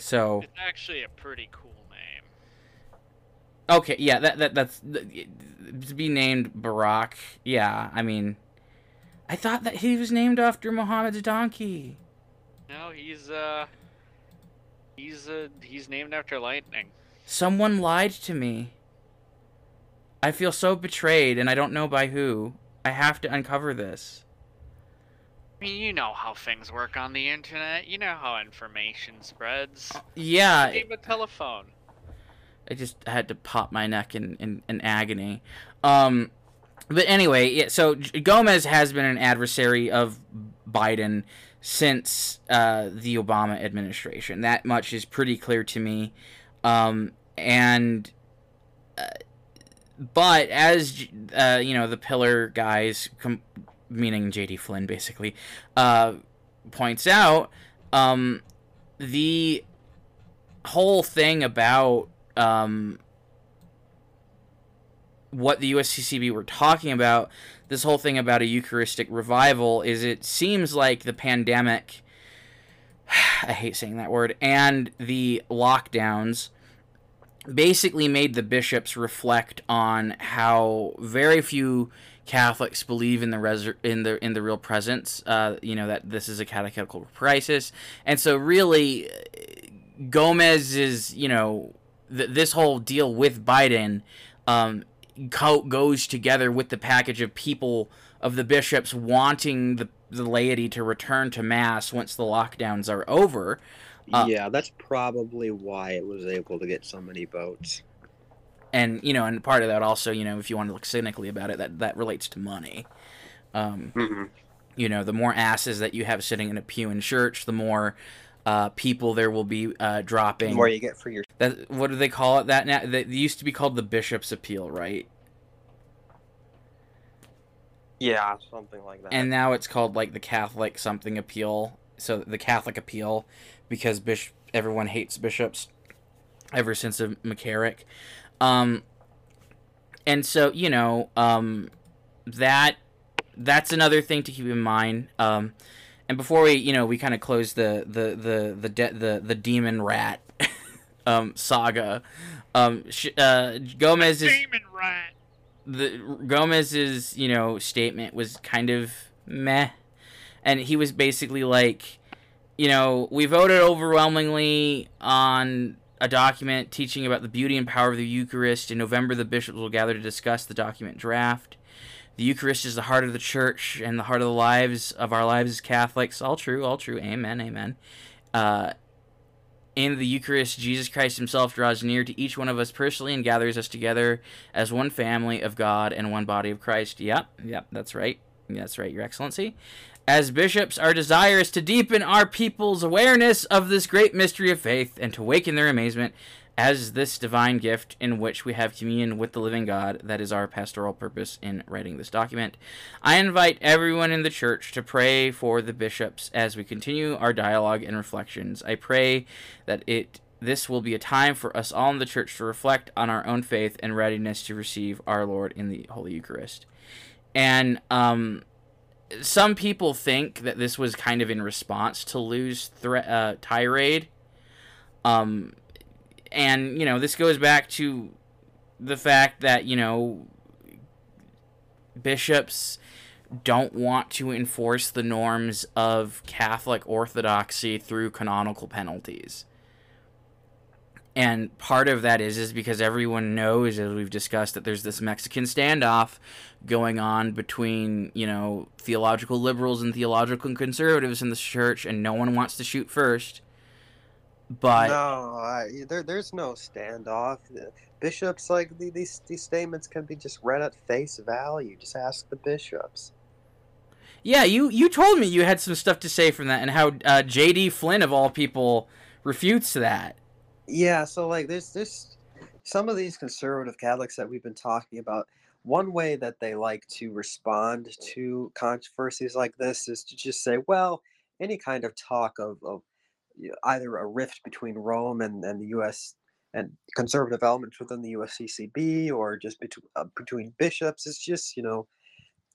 So It's actually a pretty cool name. okay, yeah, that that that's to be named Barack. Yeah, I mean, I thought that he was named after Muhammad's donkey. No, he's uh he's uh he's named after lightning. Someone lied to me. I feel so betrayed, and I don't know by who. I have to uncover this. I mean, you know how things work on the internet. You know how information spreads. Yeah, Give him a telephone. I just had to pop my neck in, in, in agony. Um, but anyway, yeah, so Gomez has been an adversary of Biden since uh, the Obama administration. That much is pretty clear to me. Um, and, uh, but as uh, you know, the Pillar guys, com- meaning J.D. Flynn, basically, uh, points out, um, the whole thing about um, what the USCCB were talking about, this whole thing about a Eucharistic revival, is it seems like the pandemic, *sighs* I hate saying that word, and the lockdowns basically made the bishops reflect on how very few Catholics believe in the res- in the in the real presence. Uh, you know that this is a catechetical crisis, and so really, Gomez is you know th- this whole deal with Biden um, co- goes together with the package of people of the bishops wanting the the laity to return to mass once the lockdowns are over. Uh, yeah, that's probably why it was able to get so many votes. And you know, and part of that also, you know, if you want to look cynically about it, that that relates to money. Um, Mm-hmm. you know, the more asses that you have sitting in a pew in church, the more uh, people there will be uh, The dropping. more you get for your that what do they call it? That now that used to be called the bishop's appeal, right? yeah, something like that. And now it's called like the Catholic something appeal. So the Catholic appeal, because bishop everyone hates bishops. ever since of McCarrick. Um, and so you know um, that that's another thing to keep in mind. Um, and before we you know we kind of close the the the the de- the the demon rat *laughs* um, saga. Um, sh- uh, Gomez is Demon rat. the Gomez's you know statement was kind of meh, and he was basically like, you know, we voted overwhelmingly on a document teaching about the beauty and power of the Eucharist. In November, the bishops will gather to discuss the document draft. The Eucharist is the heart of the church and the heart of the lives of our lives as Catholics. All true, all true. Amen, amen. Uh, in the Eucharist, Jesus Christ himself draws near to each one of us personally and gathers us together as one family of God and one body of Christ. Yep, yep, that's right. That's right, Your Excellency. As bishops, our desire is to deepen our people's awareness of this great mystery of faith and to awaken their amazement as this divine gift in which we have communion with the living God. That is our pastoral purpose in writing this document. I invite everyone in the church to pray for the bishops as we continue our dialogue and reflections. I pray that it this will be a time for us all in the church to reflect on our own faith and readiness to receive our Lord in the Holy Eucharist. And um, some people think that this was kind of in response to Lieu's threat uh, tirade. Um, and you know this goes back to the fact that you know bishops don't want to enforce the norms of Catholic orthodoxy through canonical penalties. And part of that is is because everyone knows, as we've discussed, that there's this Mexican standoff going on between, you know, theological liberals and theological conservatives in the church, and no one wants to shoot first. But no, I, there, there's no standoff. Bishops like the- these these statements can be just read at face value. Just ask the bishops. yeah, you you told me you had some stuff to say from that, and how uh, J.D. Flynn of all people refutes that. Yeah, so like there's there's some of these conservative Catholics that we've been talking about. One way that they like to respond to controversies like this is to just say, well, any kind of talk of, of either a rift between Rome and, and the U.S. and conservative elements within the USCCB or just between uh, between bishops is just you know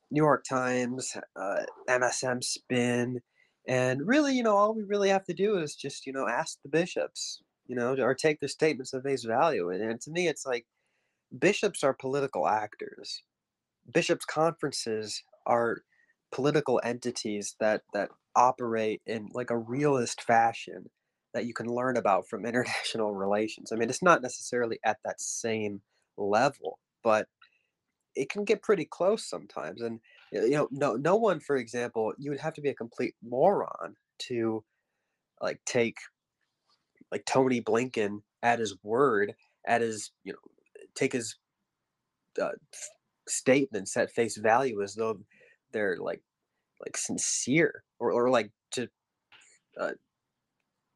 New York Times, uh, MSM spin, and really you know all we really have to do is just you know ask the bishops you know, or take their statements at face value. And, and to me, it's like bishops are political actors. Bishops' conferences are political entities that that operate in like a realist fashion that you can learn about from *laughs* international relations. I mean, it's not necessarily at that same level, but it can get pretty close sometimes. And you know, no no one, for example, you would have to be a complete moron to like take like Tony Blinken at his word, at his you know, take his uh, statements at face value as though they're like like sincere or or like to uh,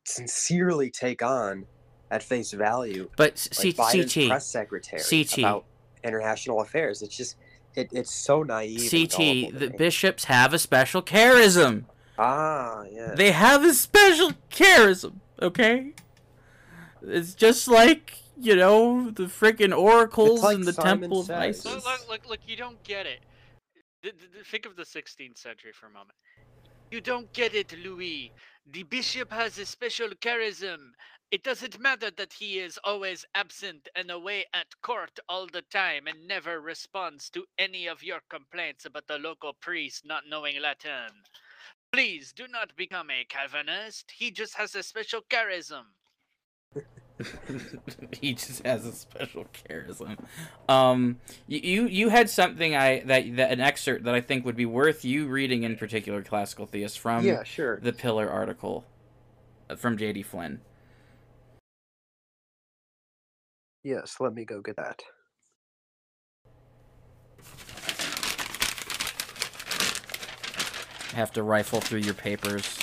sincerely take on at face value But C- like Biden's CT, press secretary CT. about international affairs. It's just it, it's so naive. CT, the bishops have a special charism. ah yeah. They have a special charism, okay? It's just like, you know, the freaking oracles like in the Simon Temple of says. Isis. Look, look, look, look, you don't get it. Th- th- th- Think of the 16th century for a moment. You don't get it, Louis. The bishop has a special charism. It doesn't matter that he is always absent and away at court all the time and never responds to any of your complaints about the local priest not knowing Latin. Please do not become a Calvinist. He just has a special charism. *laughs* he just has a special charisma. Um, you you had something I that, that an excerpt that I think would be worth you reading in particular, classical theist from yeah, sure. the Pillar article uh, from J.D. Flynn. Yes, let me go get that. I have to rifle through your papers.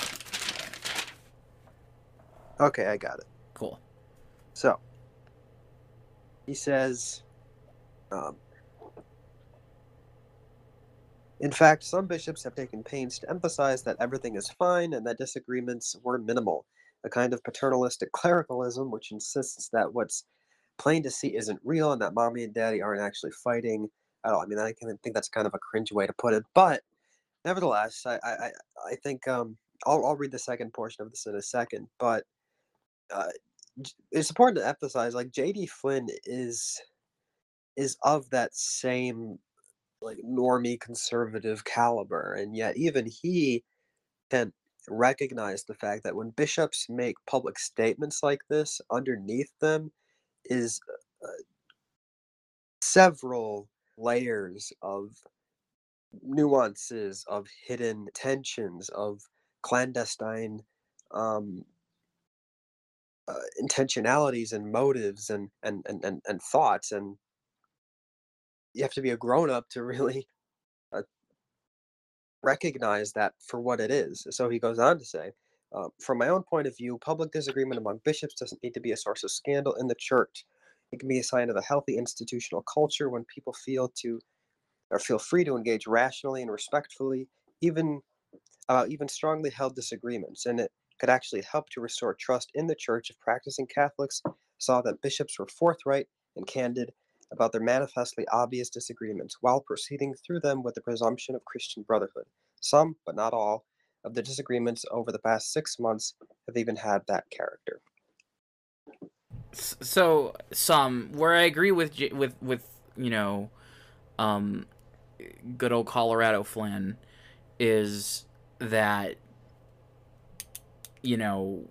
Okay, I got it. Cool. So he says, um, in fact, some bishops have taken pains to emphasize that everything is fine and that disagreements were minimal. a kind of paternalistic clericalism which insists that what's plain to see isn't real and that mommy and daddy aren't actually fighting at all. I mean, I can think that's kind of a cringe way to put it, but nevertheless, I I, I- think um, I'll, I'll read the second portion of this in a second, but uh, it's important to emphasize like J.D. Flynn is is of that same like normie conservative caliber, and yet even he can recognize the fact that when bishops make public statements like this, underneath them is uh, several layers of nuances, of hidden tensions, of clandestine um, uh, intentionalities and motives and, and, and, and, and thoughts. And you have to be a grown up to really uh, recognize that for what it is. So he goes on to say, uh, from my own point of view, public disagreement among bishops doesn't need to be a source of scandal in the church. It can be a sign of a healthy institutional culture when people feel to or feel free to engage rationally and respectfully, even about even strongly held disagreements, and it could actually help to restore trust in the church if practicing Catholics saw that bishops were forthright and candid about their manifestly obvious disagreements while proceeding through them with the presumption of Christian brotherhood. Some, but not all, of the disagreements over the past six months have even had that character. So some where I agree with with with you know, um, good old Colorado Flynn, is that you know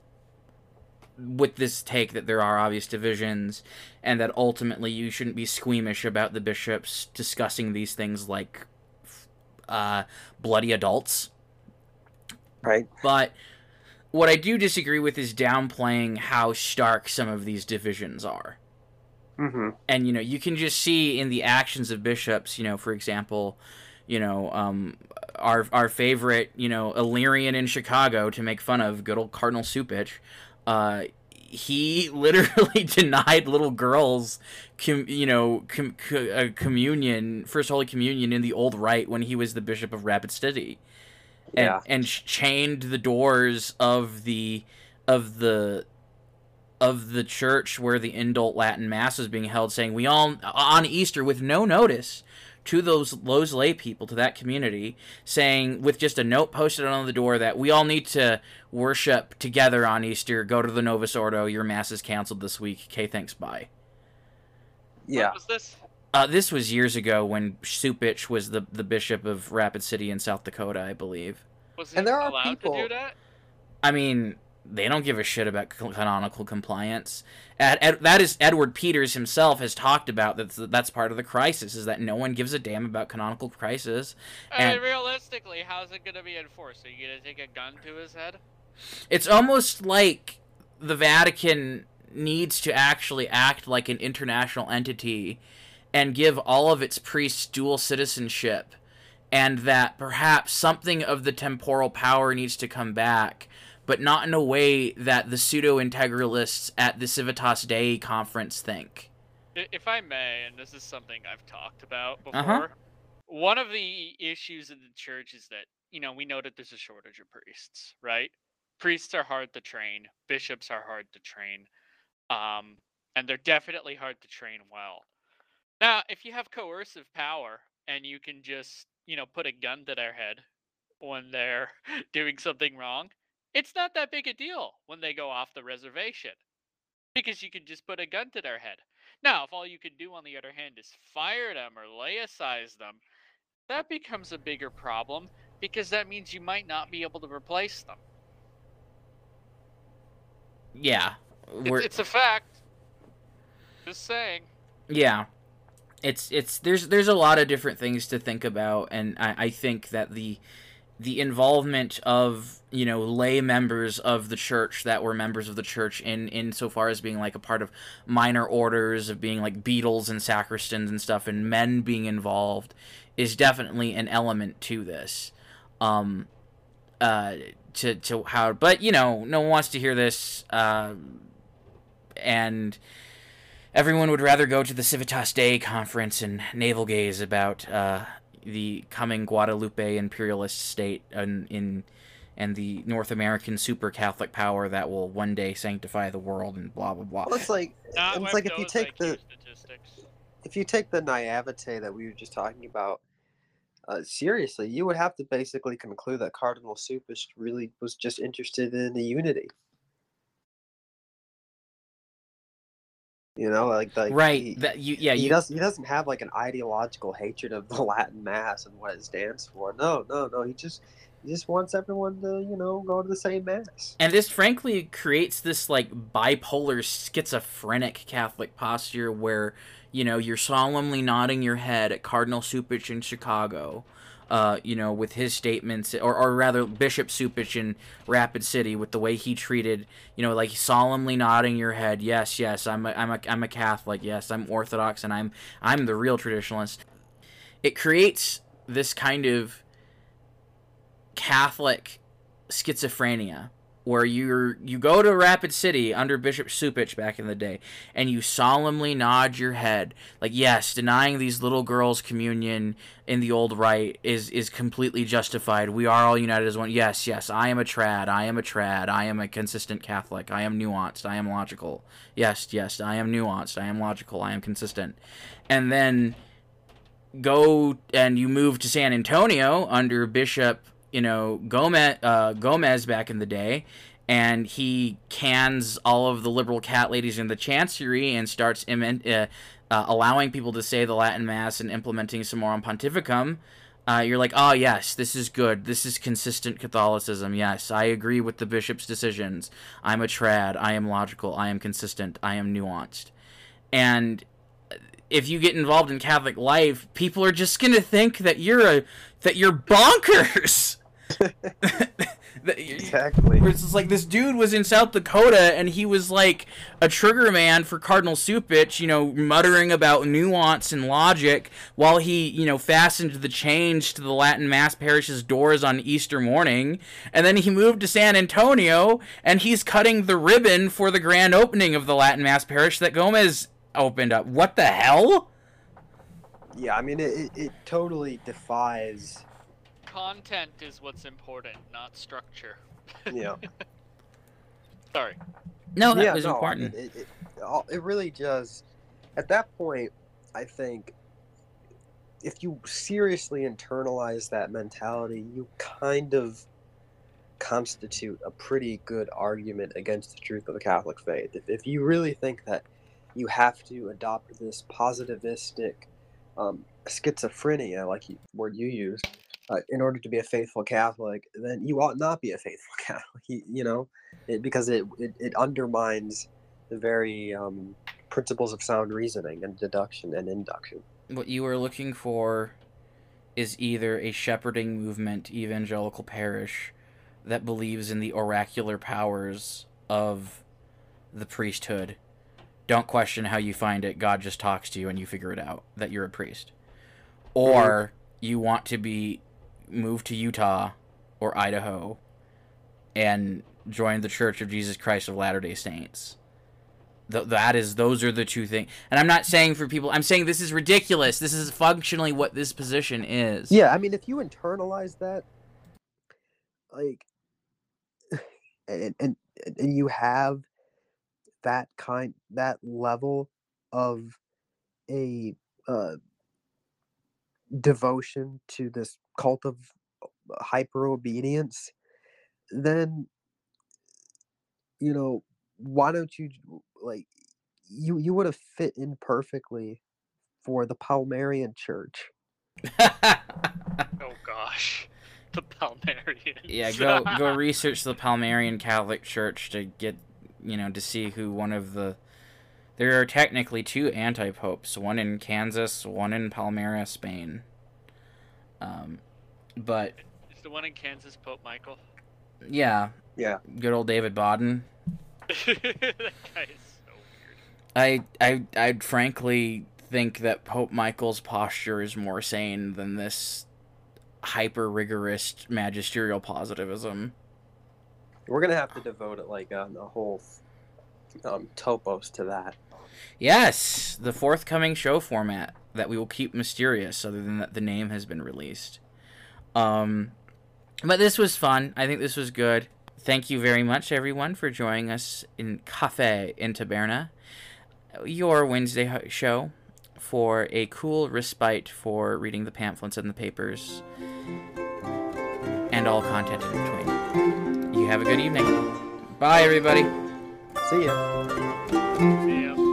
with this take that there are obvious divisions and that ultimately you shouldn't be squeamish about the bishops discussing these things like uh, bloody adults Right? but what I do disagree with is downplaying how stark some of these divisions are. Mm-hmm. And you know, you can just see in the actions of bishops, you know, for example, you know, um, our our favorite, you know, Illyrian in Chicago to make fun of good old Cardinal Cupich, uh, he *laughs* literally *laughs* denied little girls, com- you know, com- co- communion, first Holy Communion in the old rite when he was the Bishop of Rapid City and, Yeah. and chained the doors of the of the of the church where the indult Latin mass was being held, saying we all on Easter with no notice to those those lay people to that community, saying with just a note posted on the door that we all need to worship together on Easter. Go to the Novus Ordo. Your mass is canceled this week. Okay, thanks. Bye. Yeah. What was this? Uh, this was years ago when Cupich was the the bishop of Rapid City in South Dakota, I believe. Was he And there are allowed people- to do that? I mean, they don't give a shit about canonical compliance. Ed, Ed, that is Edward Peters himself has talked about that. That's part of the crisis is that no one gives a damn about canonical crisis. Mean, And- realistically, how's it gonna be enforced? Are you gonna take a gun to his head? It's almost like the Vatican needs to actually act like an international entity and give all of its priests dual citizenship, and that perhaps something of the temporal power needs to come back, but not in a way that the pseudo integralists at the Civitas Dei conference think. If I may, and this is something I've talked about before, Uh-huh. one of the issues in the church is that, you know, we know that there's a shortage of priests, right? Priests are hard to train, bishops are hard to train, um, and they're definitely hard to train well. Now, if you have coercive power and you can just, you know, put a gun to their head when they're *laughs* doing something wrong, it's not that big a deal when they go off the reservation because you can just put a gun to their head. Now, if all you can do, on the other hand, is fire them or laicize them, that becomes a bigger problem because that means you might not be able to replace them. Yeah, It's, it's a fact. Just saying. Yeah. It's it's there's there's a lot of different things to think about and I, I think that the the involvement of, you know, lay members of the church that were members of the church in insofar as being like a part of minor orders of being like beadles and sacristans and stuff and men being involved is definitely an element to this. Um uh to to how but you know, no one wants to hear this uh and everyone would rather go to the Civitas Dei conference and navel gaze about uh, the coming Guadalupe imperialist state in in and the North American super Catholic power that will one day sanctify the world and blah blah blah. Well, it's like Not it's like if you take IQ the statistics. if you take the naivete that we were just talking about uh, seriously, you would have to basically conclude that Cardinal Cupich really was just interested in the unity. You know, like like right. He, that you yeah he you does he doesn't have like an ideological hatred of the *laughs* Latin Mass and what it stands for. No, no, no. He just he just wants everyone to you know go to the same mass. And this frankly creates this like bipolar schizophrenic Catholic posture where, you know, you're solemnly nodding your head at Cardinal Cupich in Chicago, uh, you know, with his statements, or, or rather Bishop Cupich in Rapid City with the way he treated, you know, like solemnly nodding your head, yes, yes, I'm a, I'm a, I'm a Catholic, yes, I'm Orthodox, and I'm I'm the real traditionalist. It creates this kind of Catholic schizophrenia where you're you go to Rapid City under Bishop Cupich back in the day and you solemnly nod your head. Like yes denying these little girls communion in the old rite is is completely justified. We are all united as one. Yes yes I am a trad. I am a trad. I am a consistent Catholic. I am nuanced. I am logical. Yes yes I am nuanced. I am logical. I am consistent. And then go and you move to San Antonio under Bishop you know Gomez uh, Gomez back in the day, and he cans all of the liberal cat ladies in the chancery and starts imen- uh, uh, allowing people to say the Latin Mass and implementing Summorum Pontificum. Uh, you're like, oh yes, this is good. This is consistent Catholicism. Yes, I agree with the bishop's decisions. I'm a trad. I am logical. I am consistent. I am nuanced. And if you get involved in Catholic life, people are just gonna think that you're a that you're bonkers. *laughs* *laughs* Exactly. where it's just like this dude was in South Dakota and he was like a trigger man for Cardinal Cupich, you know, muttering about nuance and logic while he, you know, fastened the change to the Latin Mass parish's doors on Easter morning. And then he moved to San Antonio and he's cutting the ribbon for the grand opening of the Latin Mass parish that Gomez opened up. What the hell? Yeah, I mean it, it, it totally defies. Content is what's important, not structure. *laughs* Yeah. Sorry. No, that yeah, was no, important. it, it, all- it really does. At that point, I think if you seriously internalize that mentality, you kind of constitute a pretty good argument against the truth of the Catholic faith. If, if you really think that you have to adopt this positivistic um, schizophrenia, like you, word you used, uh, in order to be a faithful Catholic, then you ought not be a faithful *laughs* Catholic. You, you know, it, because it, it it undermines the very um, principles of sound reasoning and deduction and induction. what you are looking for is either a shepherding movement evangelical parish that believes in the oracular powers of the priesthood. Don't question how you find it. God just talks to you and you figure it out that you're a priest. Or you want to be moved to Utah or Idaho and join the Church of Jesus Christ of Latter-day Saints. Th- that is those are the two things and i'm not saying for people i'm saying this is ridiculous this is functionally what this position is Yeah, I mean, if you internalize that, like, *laughs* and and and you have that kind that level of a uh, devotion to this cult of uh, hyper obedience, then you know why don't you like you you would have fit in perfectly for the Palmarian Church. Oh gosh. *laughs* The Palmarians. yeah go go *laughs* research the palmarian catholic church to get you know to see who one of the there are technically two anti-popes one in kansas one in palmyra spain um but Is the one in Kansas Pope Michael? yeah Yeah. good old david Bawden *laughs* that guy is so weird. I I I frankly think that Pope Michael's posture is more sane than this hyper rigorous magisterial positivism. We're gonna have to devote it like um, a whole um, topos to that. Yes, the forthcoming show format that we will keep mysterious, other than that the name has been released. Um, but this was fun. I think this was good. Thank you very much, everyone, for joining us in Kafe in Taberna, your Wednesday show for a cool respite for reading the pamphlets and the papers and all content in between. You have a good evening. Bye, everybody. See ya. Yeah.